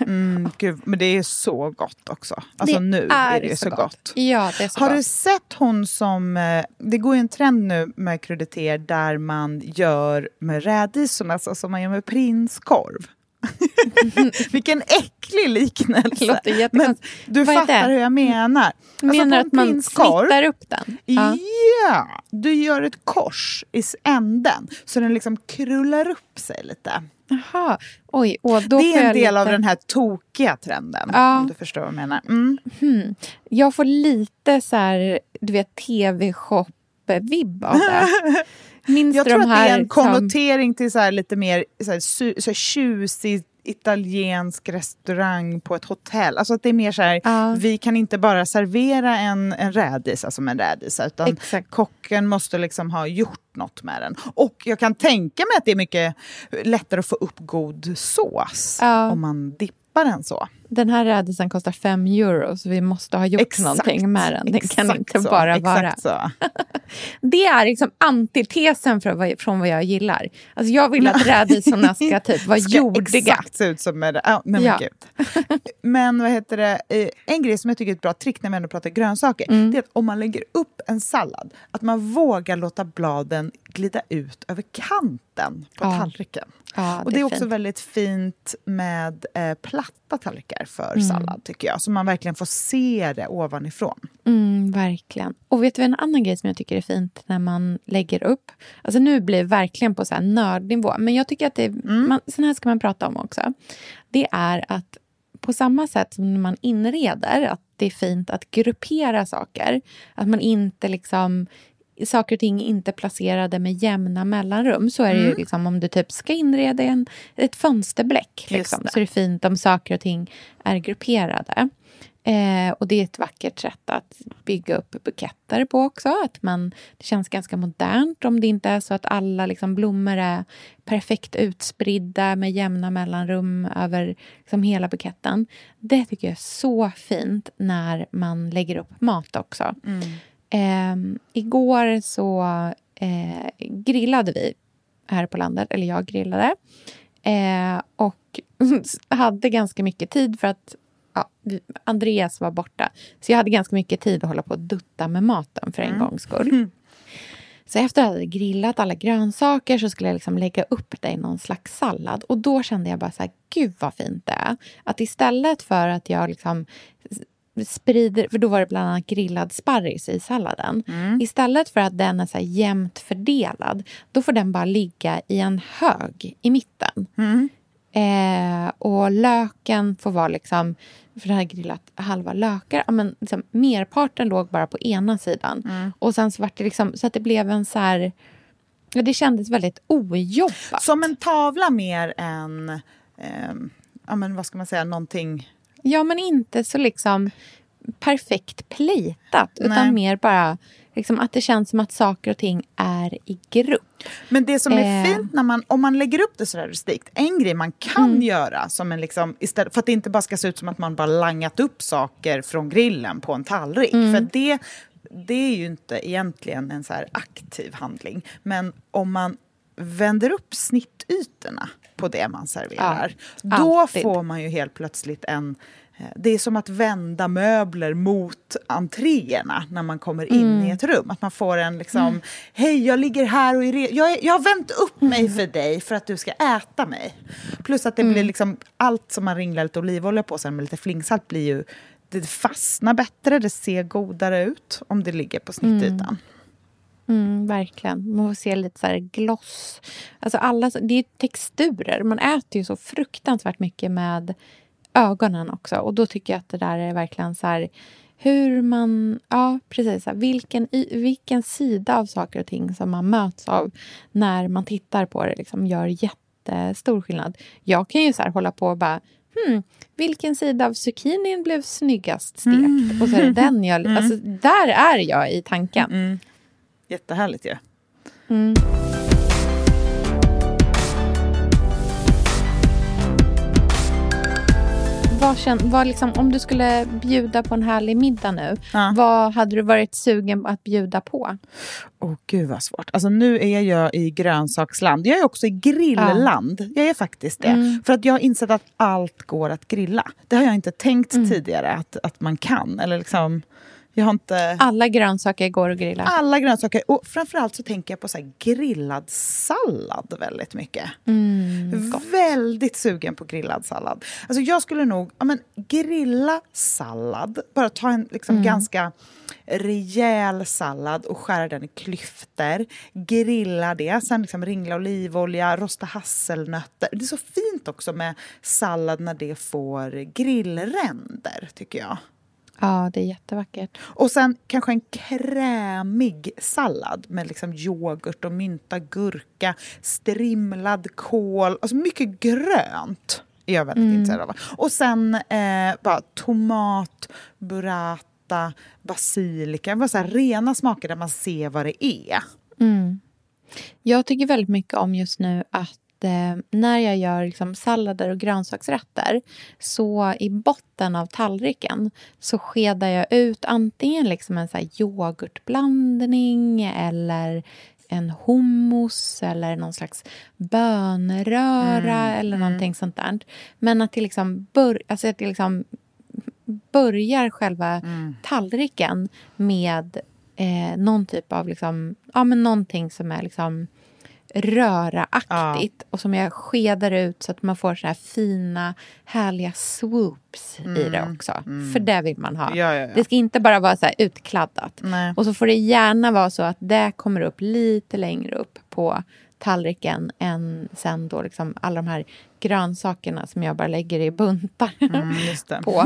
Mm, gud, men det är så gott också. Alltså Det nu är det ju så gott. Ja, det är så Har gott. du sett hon som... eh, Det går ju en trend nu med kruditer där man gör med rädisorna, alltså som man gör med prinskorv. (laughs) Vilken äcklig liknelse. Men du Vad är fattar hur jag menar. Alltså, Menar en att man prinskorv- snittar upp den? Ja. Ja, du gör ett kors i änden så den liksom krullar upp sig lite. Jaha. Oj, och då det är en del av lite... den här tokiga trenden. Ja. Om du förstår vad jag menar. Mm. Hmm. Jag får lite så här, du vet, tv-shop-vibb av det. (laughs) Minns Jag tror de att det är här en konnotering till så här lite mer så här, su- så här tjusig italiensk restaurang på ett hotell. Alltså att det är mer så här, Ja. vi kan inte bara servera en, en rädisa som en rädisa utan Exakt. kocken måste liksom ha gjort något med den. Och jag kan tänka mig att det är mycket lättare att få upp god sås Ja. om man dippar den så. Den här rädisen kostar fem euro, så vi måste ha gjort Exakt. någonting med den. Den kan inte så, bara vara... Så. (laughs) Det är liksom antitesen från vad, från vad jag gillar. Alltså jag vill att rädisorna ska (laughs) typ vara ska jordiga. exakt se ut som en... Ja, nej, men, Ja. gud. men vad heter det? Eh, En grej som jag tycker är ett bra trick när vi ändå pratar grönsaker, Mm. det är att om man lägger upp en sallad, att man vågar låta bladen glida ut över kanten på Ja. tallriken. Ja, och det är också fint. väldigt fint med eh, platta tallrikar för Mm. sallad, tycker jag. Så man verkligen får se det ovanifrån. Mm, verkligen. Och vet du en annan grej som jag tycker är fint när man lägger upp? Alltså nu blir det verkligen på så här nördnivå, men jag tycker att det Mm. man, sån här ska man prata om också. Det är att på samma sätt som när man inreder, att det är fint att gruppera saker. Att man inte liksom saker och ting inte placerade med jämna mellanrum. Så är det Mm. ju liksom om du typ ska inreda en, ett fönsterbläck. Liksom, det. så är det fint om saker och ting är grupperade. Eh, och det är ett vackert sätt att bygga upp buketter på också. Att man, det känns ganska modernt om det inte är så att alla liksom blommor är perfekt utspridda med jämna mellanrum över liksom hela buketten. Det tycker jag är så fint när man lägger upp mat också. Eh, igår så eh, grillade vi här på landet, eller jag grillade. Eh, och (laughs) hade ganska mycket tid för att ja, Andreas var borta. Så jag hade ganska mycket tid att hålla på och dutta med maten för en gångs skull. (laughs) Så efter att jag hade grillat alla grönsaker så skulle jag liksom lägga upp det i någon slags sallad. Och då kände jag bara så här, gud vad fint det är. Att istället för att jag liksom sprider, för då var det bland annat grillad sparris i salladen. Istället för att den är så här jämnt fördelad, då får den bara ligga i en hög i mitten. Eh, och löken får vara liksom, för det här grillat halva lökar, ja, men liksom, merparten låg bara på ena sidan. Och sen så vart det liksom, så att det blev en så här, ja, det kändes väldigt ojobbat. Som en tavla mer än, ehm, ja men vad ska man säga, någonting Ja, men inte så liksom perfekt plejtat, utan mer bara liksom, att det känns som att saker och ting är i grupp. Men det som är Eh. fint när man, om man lägger upp det sådär rustikt, en grej man kan Mm. göra som en liksom, istället, för att det inte bara ska se ut som att man bara langat upp saker från grillen på en tallrik. Mm. För det, det är ju inte egentligen en så aktiv handling. Men om man vänder upp snittytorna på det man serverar, Ja, då alltid. får man ju helt plötsligt en eh, det är som att vända möbler mot entréerna när man kommer in Mm. i ett rum. Att man får en liksom, hej jag ligger här och är jag, jag har vänt upp mig Mm. för dig för att du ska äta mig. Plus att det blir liksom, allt som man ringlar lite olivolja på sen med lite flingsalt blir ju, det fastnar bättre, det ser godare ut om det ligger på snittytan. Mm, verkligen. Man får se lite så här gloss. Alltså alla, det är texturer. Man äter ju så fruktansvärt mycket med ögonen också. Och då tycker jag att det där är verkligen så här hur man... Ja, precis. Vilken, vilken sida av saker och ting som man möts av när man tittar på det liksom gör jättestor skillnad. Jag kan ju så hålla på och bara Hmm, vilken sida av zucchinin blev snyggast stekt? Och så är det den jag... (laughs) Alltså, där är jag i tanken. Jättehärligt ju. Mm. Vad känn, vad liksom, om du skulle bjuda på en härlig middag nu, Ja. vad hade du varit sugen att bjuda på? Åh gud vad svårt. Alltså nu är jag i grönsaksland. Jag är också i grillland. Jag är faktiskt det. Mm. För att jag har insett att allt går att grilla. Det har jag inte tänkt Mm. tidigare att, att man kan. Eller liksom, Jag har inte... Alla grönsaker går att grilla. Alla grönsaker. Och framförallt så tänker jag på så grillad sallad väldigt mycket. Mm, väldigt sugen på grillad sallad. Alltså jag skulle nog ja, men, grilla sallad. Bara ta en liksom, Mm. ganska rejäl sallad och skära den i klyftor. Grilla det, sen liksom ringla olivolja, rosta hasselnötter. Det är så fint också med sallad när det får grillränder, tycker jag. Ja, det är jättevackert. Och sen kanske en krämig sallad med liksom yoghurt och mynta gurka, strimlad kål, alltså mycket grönt är jag väldigt intresserad av. Och sen eh, bara tomat, burrata, basilika, bara så här rena smaker där man ser vad det är. Mm. Jag tycker väldigt mycket om just nu att eh, när jag gör liksom sallader och grönsaksrätter så i botten av tallriken så skedar jag ut antingen liksom en så här yoghurtblandning eller en hummus eller någon slags bönröra eller någonting sånt där. Men att det liksom, bör, alltså att det liksom börjar själva tallriken med eh, någon typ av liksom, ja, men någonting som är liksom röraaktigt och som jag skedar ut så att man får så här fina, härliga swoops i det också. För det vill man ha. Mm. Ja, ja, ja. Det ska inte bara vara så här utkladdat. Nej. Och så får det gärna vara så att det kommer upp lite längre upp på tallriken än sen då liksom alla de här grönsakerna som jag bara lägger i buntar Mm, just det. (laughs) på.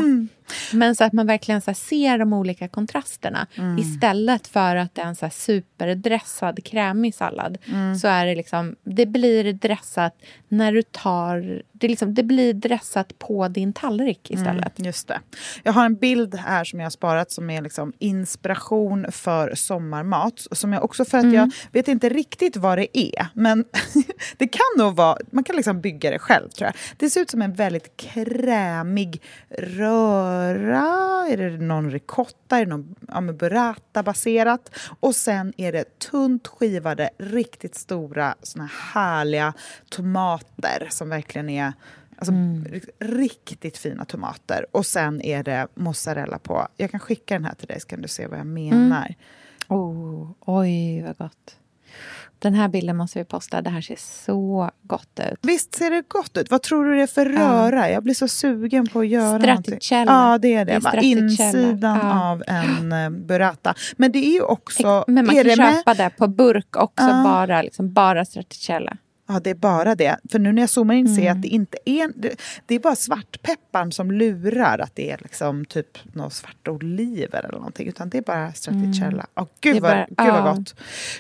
Men så att man verkligen så ser de olika kontrasterna. Mm. Istället för att det är en så här superdressad krämig sallad Mm. så är det liksom, det blir dressat när du tar, det, liksom, det blir dressat på din tallrik istället. Mm, just det. Jag har en bild här som jag har sparat som är liksom inspiration för sommarmat. Som jag också för att jag vet inte riktigt vad det är. Men (laughs) det kan nog vara, man kan liksom bygga det själv tror jag. Det ser ut som en väldigt krämig röra. Är det någon ricotta? Är det någon ja, men burrata-baserat? Och sen är det tunt skivade, riktigt stora såna härliga tomater som verkligen är Alltså, Riktigt fina tomater. Och sen är det mozzarella på. Jag kan skicka den här till dig så kan du se vad jag menar. Oh, oj, vad gott. Den här bilden måste vi posta. Det här ser så gott ut. Visst ser det gott ut? Vad tror du det är för röra? Jag blir så sugen på att göra någonting. Ja, det är det. Det är. Insidan Ja. av en eh, burrata. Men det är ju också... Men man kan det med- köpa det på burk också, bara, liksom, bara stracciatella. Ja, det är bara det. För nu när jag zoomar in ser jag Mm. att det inte är... Det, är bara svartpepparn som lurar att det är liksom typ några svarta oliver eller någonting. Utan det är bara stracciatella. Gud, Mm. Det är vad, bara- gud vad gott.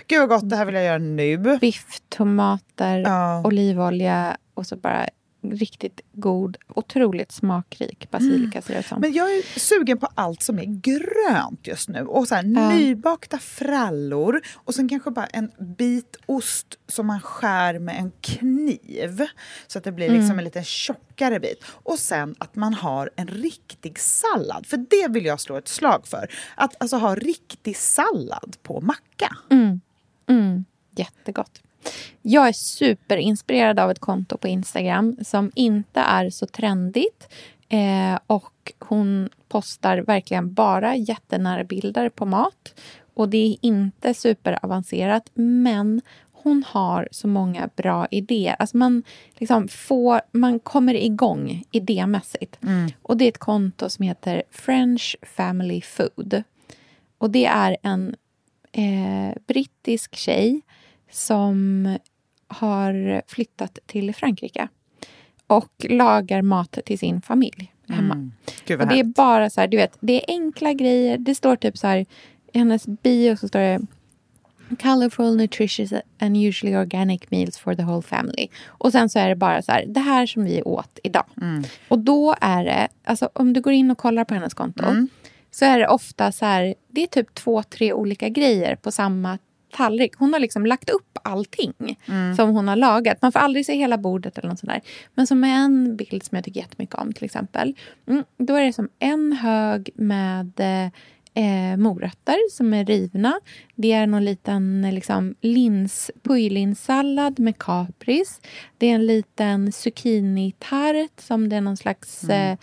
Gud vad gott, det här vill jag göra nu. Biff, tomater, Ja. olivolja och så bara riktigt god, otroligt smakrik basilika ser det ut som. Men jag är sugen på allt som är grönt just nu. Och så här, Ja. Nybakta frallor och sen kanske bara en bit ost som man skär med en kniv. Så att det blir Mm. liksom en lite tjockare bit. Och sen att man har en riktig sallad. För det vill jag slå ett slag för. Att alltså ha riktig sallad på macka. Mm, jättegott. Jag är superinspirerad av ett konto på Instagram som inte är så trendigt. Eh, och hon postar verkligen bara jättenära bilder på mat. Och det är inte superavancerat, men hon har så många bra idéer. Alltså man, liksom får, man kommer igång idémässigt. Och det är ett konto som heter French Family Food. Och det är en eh, brittisk tjej som har flyttat till Frankrike och lagar mat till sin familj hemma. Gud Och det är bara så här, du vet, det är enkla grejer. Det står typ så här, i hennes bio så står det Colorful, nutritious and usually organic meals for the whole family. Och sen så är det bara så här, det här som vi åt idag. Och då är det, alltså om du går in och kollar på hennes konto så är det ofta så här, det är typ två, tre olika grejer på samma tallrik. Hon har liksom lagt upp allting som hon har lagat. Man får aldrig se hela bordet eller något sånt där. Men som är en bild som jag tycker jättemycket om till exempel. Mm, då är det som en hög med eh, morötter som är rivna. Det är någon liten liksom, lins, pujlinssallad med kapris. Det är en liten zucchini-tart som det är någon slags eh,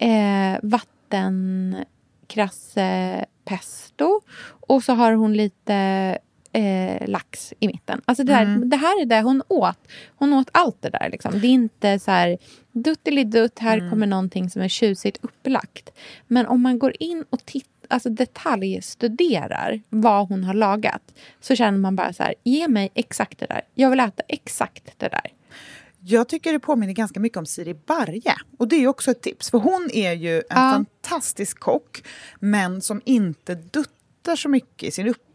eh, vattenkrasse pesto och så har hon lite eh, lax i mitten. Alltså det, här, det här är det hon åt. Hon åt allt det där. Liksom. Det är inte så här duttelidutt, här kommer någonting som är tjusigt upplagt. Men om man går in och tittar alltså detaljstuderar vad hon har lagat så känner man bara så här, ge mig exakt det där. Jag vill äta exakt det där. Jag tycker det påminner ganska mycket om Siri Barje. Och det är också ett tips. För hon är ju en Ja. fantastisk kock, men som inte duttar så mycket i sin uppläggning.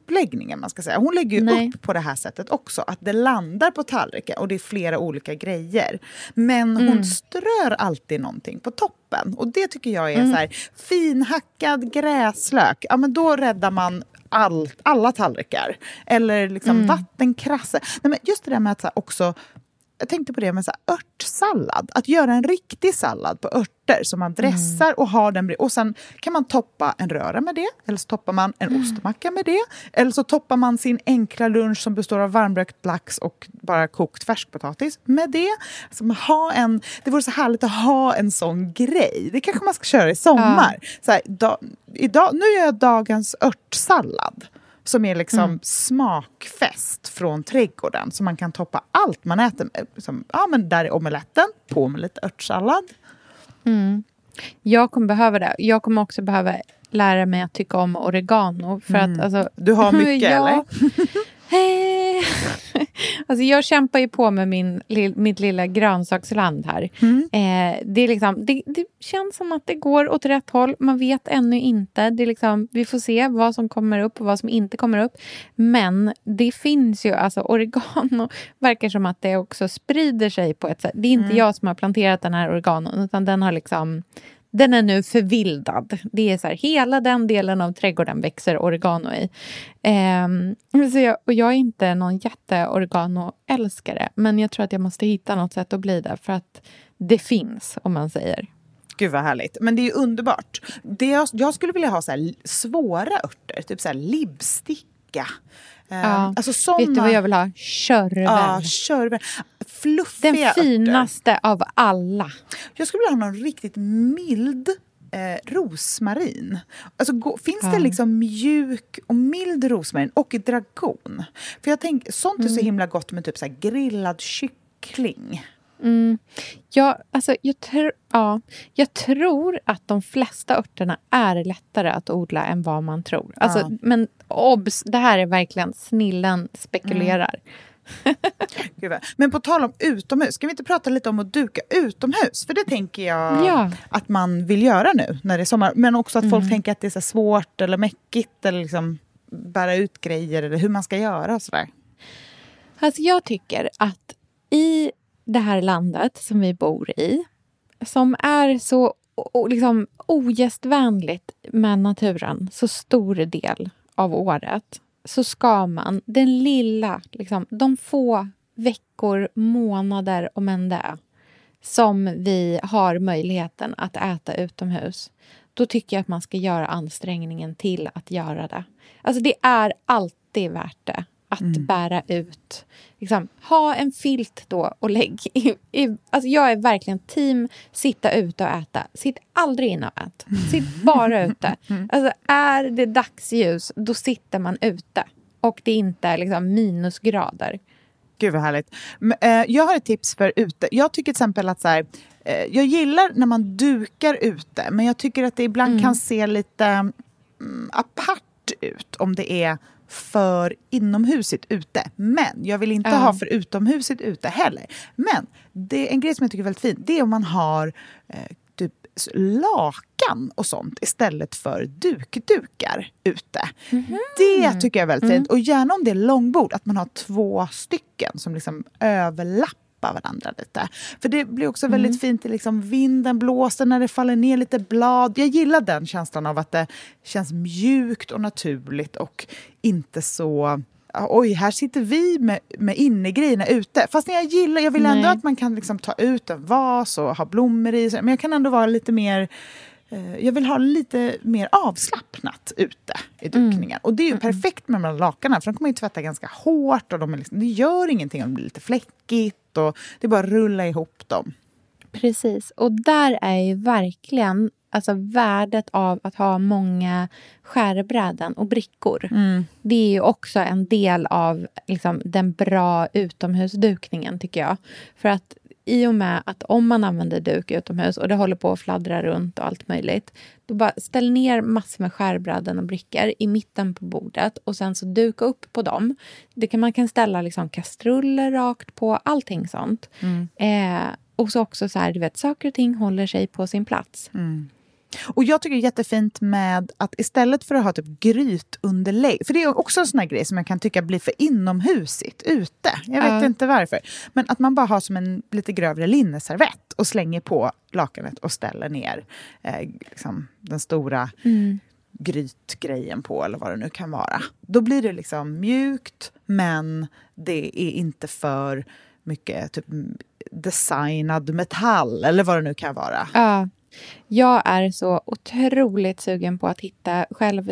Om Man ska säga. Hon lägger ju Nej. upp på det här sättet också. Att det landar på tallriken och det är flera olika grejer. Men Mm. hon strör alltid någonting på toppen. Och det tycker jag är så här, finhackad gräslök. Ja, men då räddar man all, alla tallrikar. Eller liksom Mm. vattenkrasse. Nej, men just det där med att också jag tänkte på det med så här örtsallad. Att göra en riktig sallad på örter som man dressar och har den Och sen kan man toppa en röra med det, eller så toppar man en ostmacka med det. Eller så toppar man sin enkla lunch som består av varmrökt lax och bara kokt färskpotatis med det. Alltså, ha en, det vore så härligt att ha en sån grej. Det kanske man ska köra i sommar. Så här, da, idag, nu gör jag dagens örtsallad. Som är liksom smakfest från trädgården. Så man kan toppa allt man äter med. Som, ja, men där är omeletten, på med lite örtsallad. Jag kommer behöva det. Jag kommer också behöva lära mig att tycka om oregano. För att, alltså, Mm. Du har (laughs) mycket, eller? (laughs) Eh, (laughs) alltså jag kämpar ju på med min, lill- mitt lilla grönsaksland här. Mm. Eh, det, är liksom, det, det känns som att det går åt rätt håll. Man vet ännu inte. Det är liksom, vi får se vad som kommer upp och vad som inte kommer upp. Men det finns ju, alltså oregano verkar som att det också sprider sig på ett sätt. Det är inte Mm. jag som har planterat den här oreganon utan den har liksom den är nu förvildad. Det är så här, hela den delen av trädgården växer oregano i. Eh, så jag, och jag är inte någon jätte-oregano-älskare men jag tror att jag måste hitta något sätt att bli det för att det finns, om man säger. Gud vad härligt. Men det är ju underbart. Det jag, jag skulle vilja ha så här svåra örter, typ så här libbsticka. Eh, Ja. Alltså såna, Vet du vad jag vill ha? Körvel. Ja, körvel. Fluffiga den örter. finaste av alla. Jag skulle vilja ha någon riktigt mild eh, rosmarin. Alltså, gå, finns det Ja. liksom mjuk och mild rosmarin och dragon? För jag tänker, sånt är så Mm. himla gott med typ så grillad kyckling. Ja, alltså, jag, tr- ja, jag tror att de flesta örterna är lättare att odla än vad man tror. Alltså, Ja. Men obs, det här är verkligen snillen spekulerar. (laughs) Gud vad- Men på tal om utomhus, ska vi inte prata lite om att duka utomhus? För det tänker jag Ja. att man vill göra nu när det är sommar. Men också att Mm. folk tänker att det är så svårt eller mäckigt eller liksom bära ut grejer eller hur man ska göra och sådär. Alltså jag tycker att i det här landet som vi bor i, som är så liksom, ogästvänligt med naturen så stor del av året, så ska man den lilla, liksom, de få veckor, månader, om än det som vi har möjligheten att äta utomhus, då tycker jag att man ska göra ansträngningen till att göra det. Alltså det är alltid värt det att bära ut. Liksom, ha en filt då och lägg i, i, alltså Jag är verkligen team sitta ute och äta. Sitt aldrig inne och ät. Sitt bara ute. (laughs) Alltså, är det dagsljus, då sitter man ute. Och det är inte liksom, minusgrader. Gud vad härligt. Men, eh, jag har ett tips för ute. Jag tycker till exempel att så här, eh, jag gillar när man dukar ute men jag tycker att det ibland kan se lite mm, apart ut om det är för inomhusigt ute. Men jag vill inte Ja. ha för utomhusigt ute heller. Men det är en grej som jag tycker är väldigt fin. Det är om man har eh, typ lakan och sånt istället för dukdukar ute. Det tycker jag är väldigt fint. Och gärna om det är långbord, att man har två stycken som liksom överlappar varandra lite. För det blir också väldigt fint, i liksom vinden blåser när det faller ner lite blad. Jag gillar den känslan av att det känns mjukt och naturligt och inte så "Ah, Oj, här sitter vi med, med innegrejerna ute. Fast jag gillar, jag vill ändå Nej. att man kan liksom ta ut en vas och ha blommor i. Men jag kan ändå vara lite mer jag vill ha lite mer avslappnat ute i dukningen. Och det är ju perfekt med de här lakanen för de kommer ju tvätta ganska hårt och de är liksom, det gör ingenting om det blir lite fläckigt och det är bara att rulla ihop dem. Precis. Och där är ju verkligen alltså värdet av att ha många skärbräden och brickor. Mm. Det är ju också en del av liksom, den bra utomhusdukningen, tycker jag. För att i och med att om man använder duk utomhus och det håller på att fladdra runt och allt möjligt, då bara ställ ner massor med skärbräden och brickor i mitten på bordet och sen så duka upp på dem. Det kan, man kan ställa liksom kastruller rakt på, allting sånt. Eh, och så också så här, du vet, saker och ting håller sig på sin plats. Och jag tycker det är jättefint med att istället för att ha typ grytunderlägg, för det är också en sån här grej som jag kan tycka blir för inomhusigt ute. Jag vet Ja. inte varför. Men att man bara har som en lite grövre linneservett och slänger på lakanet och ställer ner eh, liksom, den stora grytgrejen på eller vad det nu kan vara. Då blir det liksom mjukt men det är inte för mycket typ designad metall eller vad det nu kan vara. Ja. Jag är så otroligt sugen på att hitta själv...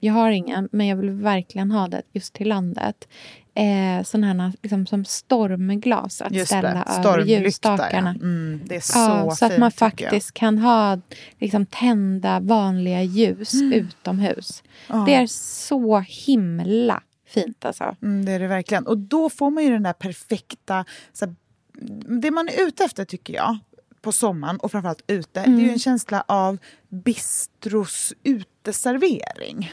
Jag har ingen, men jag vill verkligen ha det just till landet. Eh, sådana här liksom, som stormglas att Just ställa det, över stormlykta. Ja. ljusstakarna. Mm, det är så Ja, så att man tycker jag. faktiskt kan ha liksom, tända vanliga ljus utomhus. Ja. Det är så himla fint alltså. Mm, det är det verkligen. Och då får man ju den där perfekta... Det man är ute efter, tycker jag, på sommaren och framförallt ute, det är ju en känsla av bistros uteservering.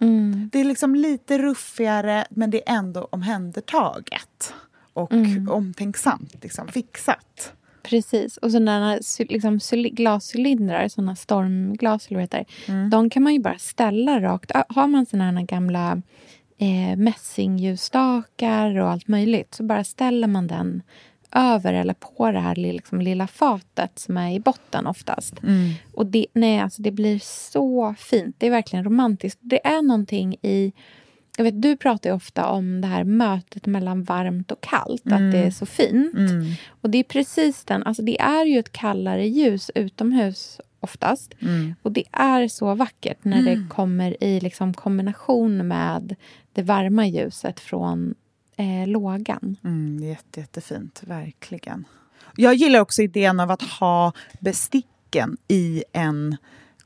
Mm. Det är liksom lite ruffigare, men det är ändå omhändertaget. Och omtänksamt, liksom, fixat. Precis. Och sådana liksom, cyli- glascylindrar, sådana stormglas, eller heter, Mm. de kan man ju bara ställa rakt. Har man sådana här gamla eh, mässingljusstakar och allt möjligt så bara ställer man den över eller på det här liksom, lilla fatet som är i botten oftast. Och det, nej, alltså, det blir så fint. Det är verkligen romantiskt. Det är någonting i... Jag vet, du pratar ju ofta om det här mötet mellan varmt och kallt, att det är så fint. Och det är precis den, alltså det är ju ett kallare ljus utomhus oftast. Och det är så vackert när det kommer i liksom kombination med det varma ljuset från eh, lågan. Mm, jätte, jättefint, verkligen. Jag gillar också idén av att ha besticken i en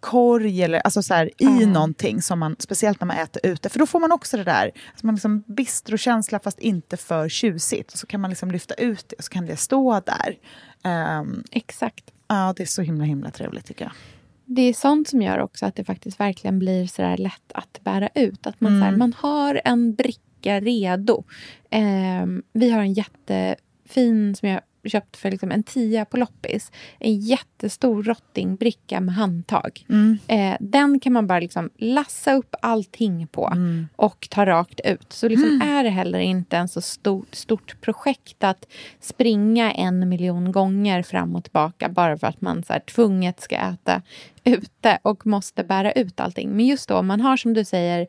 korg eller alltså så här, i Ja. någonting, som man, speciellt när man äter ute. För då får man också det där, alltså man liksom bistrokänsla fast inte för tjusigt. Och så kan man liksom lyfta ut det och så kan det stå där. Ehm, Exakt. ja, det är så himla himla trevligt tycker jag. Det är sånt som gör också att det faktiskt verkligen blir så där lätt att bära ut. Att man, så här, man har en bricka redo. Ehm, vi har en jättefin som jag köpt för liksom en tia på loppis. En jättestor rottingbricka med handtag. Eh, den kan man bara liksom lassa upp allting på och ta rakt ut. Så liksom är det heller inte en så stort, stort projekt att springa en miljon gånger fram och tillbaka bara för att man så här tvunget ska äta ute och måste bära ut allting. Men just då, om man har som du säger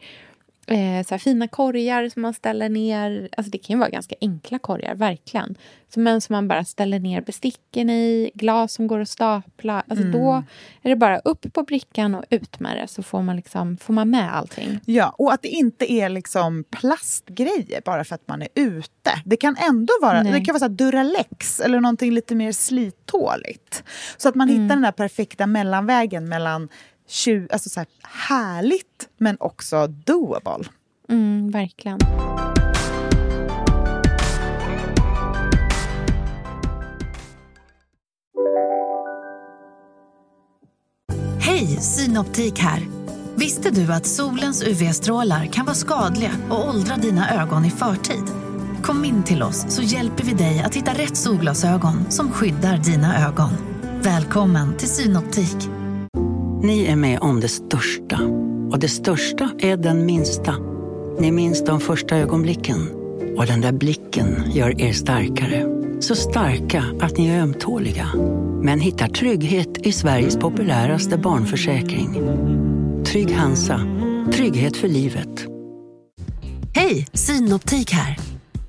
eh, så fina korgar som man ställer ner. Alltså det kan ju vara ganska enkla korgar, verkligen. Så, men som man bara ställer ner besticken i, glas som går att stapla. Alltså Då är det bara upp på brickan och ut med det så får man, liksom, får man med allting. Ja, och att det inte är liksom plastgrejer bara för att man är ute. Det kan ändå vara, Nej. det kan vara så här Duralex eller någonting lite mer slittåligt. Så att man hittar den där perfekta mellanvägen mellan tju, alltså så här, härligt men också doable. Mm, verkligen. Hej, Synoptik här. Visste du att solens UV-strålar kan vara skadliga och åldra dina ögon i förtid? Kom in till oss så hjälper vi dig att hitta rätt solglasögon som skyddar dina ögon. Välkommen till Synoptik. Ni är med om det största. Och det största är den minsta. Ni minns de första ögonblicken. Och den där blicken gör er starkare. Så starka att ni är ömtåliga. Men hittar trygghet i Sveriges populäraste barnförsäkring. Trygg Hansa. Trygghet för livet. Hej, Synoptik här.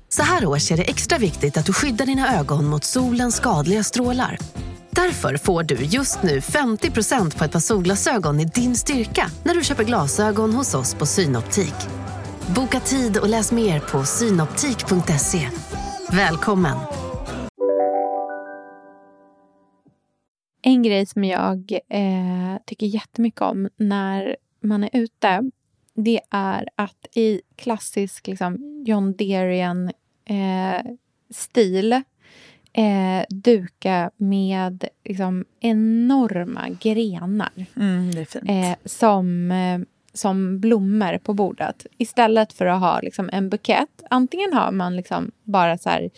Så här års är det extra viktigt att du skyddar dina ögon mot solens skadliga strålar. Därför får du just nu 50% på ett par solglasögon i din styrka när du köper glasögon hos oss på Synoptik. Boka tid och läs mer på synoptik.se. Välkommen! En grej som jag eh, tycker jättemycket om när man är ute det är att i klassisk liksom, John Derian-stil eh, duka med liksom, enorma grenar Mm, eh, som, eh, som blommor på bordet. Istället för att ha liksom, en bukett. Antingen har man liksom, bara så här,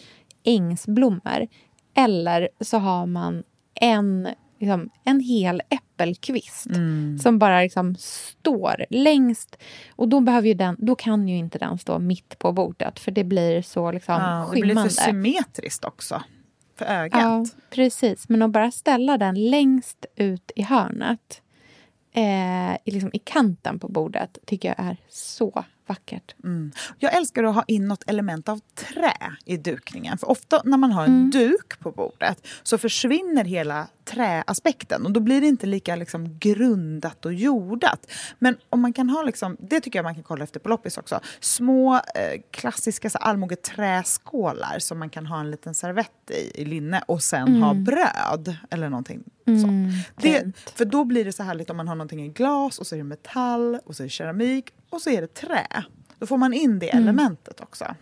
ängsblommor eller så har man en, liksom, en hel äppelkvist Mm. som bara liksom står längst. Och då, behöver ju den, då kan ju inte den stå mitt på bordet för det blir så liksom, Ja, det blir för symmetriskt också. För ögat. Ja, precis. Men att bara ställa den längst ut i hörnet eh, i, liksom, i kanten på bordet tycker jag är så vackert. Mm. Jag älskar att ha in något element av trä i dukningen. För ofta när man har en Mm. duk på bordet så försvinner hela träaspekten och då blir det inte lika liksom grundat och jordat. Men om man kan ha, liksom, det tycker jag man kan kolla efter på loppis också, små eh, klassiska så allmogeträskålar som man kan ha en liten servett i, i linne och sen Mm. ha bröd eller någonting Mm. Det, för då blir det så härligt om man har någonting i glas och så är det metall och så är det keramik och så är det trä. Då får man in det Mm. elementet också.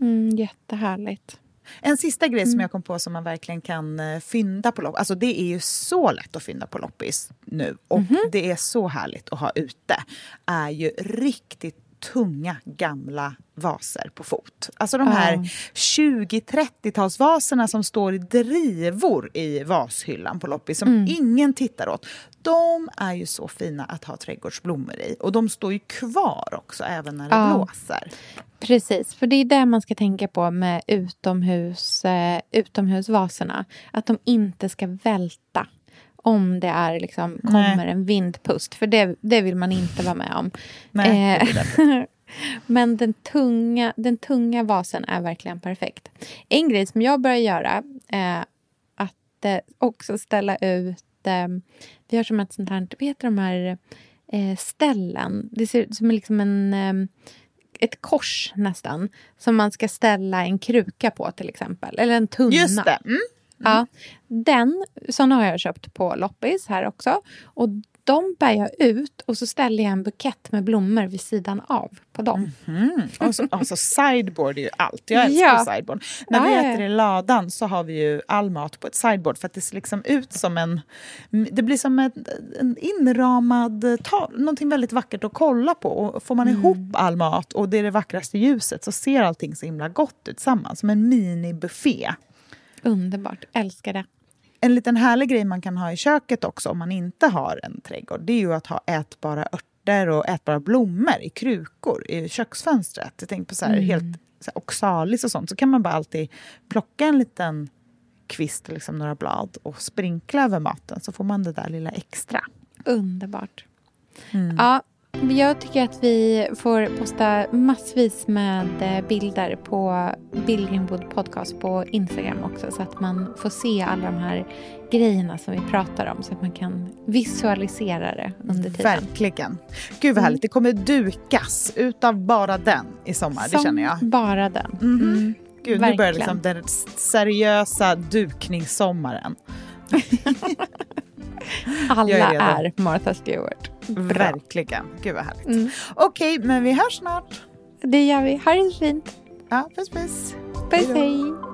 Mm, jättehärligt. En sista grej Mm. som jag kom på som man verkligen kan eh, fynda på loppis. Alltså det är ju så lätt att fynda på loppis nu. Och Mhm. det är så härligt att ha ute. Är ju riktigt tunga gamla vaser på fot. Alltså de här Ja. 20-30-talsvaserna som står i drivor i vashyllan på loppis som Mm. ingen tittar åt. De är ju så fina att ha trädgårdsblommor i. Och de står ju kvar också även när det Ja. blåser. Precis, för det är det man ska tänka på med utomhus, eh, utomhusvaserna. Att de inte ska välta om det är liksom, Nej. kommer en vindpust. För det, det vill man inte vara med om. Nej, Eh, (laughs) Men den tunga, den tunga vasen är verkligen perfekt. En grej som jag börjar göra är att eh, också ställa ut... Eh, vi har som ett sånt här, vad heter de här eh, ställen? Det ser ut som liksom en, eh, ett kors nästan. Som man ska ställa en kruka på till exempel. Eller en tunna. Just det. Mm. Ja, den, såna har jag köpt på loppis här också. Och de bär jag ut och så ställer jag en bukett med blommor vid sidan av på dem. Mm. Och så, (laughs) alltså sideboard är ju allt. Jag älskar Ja. sideboard. När Ja, vi äter i ladan så har vi ju all mat på ett sideboard för att det ser liksom ut som en... Det blir som en, en inramad tal, någonting väldigt vackert att kolla på. Och får man ihop all mat och det är det vackraste ljuset så ser allting så himla gott ut tillsammans. Som en minibuffé. Underbart, älskar det. En liten härlig grej man kan ha i köket också om man inte har en trädgård det är ju att ha ätbara örter och ätbara blommor i krukor i köksfönstret. Jag tänker på så här, Mm. helt så här, oxalis och sånt. Så kan man bara alltid plocka en liten kvist, liksom några blad och sprinkla över maten så får man det där lilla extra. Underbart. Mm. Ja, jag tycker att vi får posta massvis med eh, bilder på Billgrenwood Podcast på Instagram också så att man får se alla de här grejerna som vi pratar om så att man kan visualisera det under tiden. Verkligen. Gud vad härligt. Det kommer dukas utav bara den i sommar, det Som känner jag. bara den. Mhm. Mm, Gud, nu börjar verkligen. liksom den seriösa dukningssommaren. (laughs) Alla är är. Martha Stewart. Bra. Verkligen. Gud vad härligt. Mm. Okej, men vi hörs snart. Det gör vi. Ha det så fint. Ja, puss puss. Puss, hej.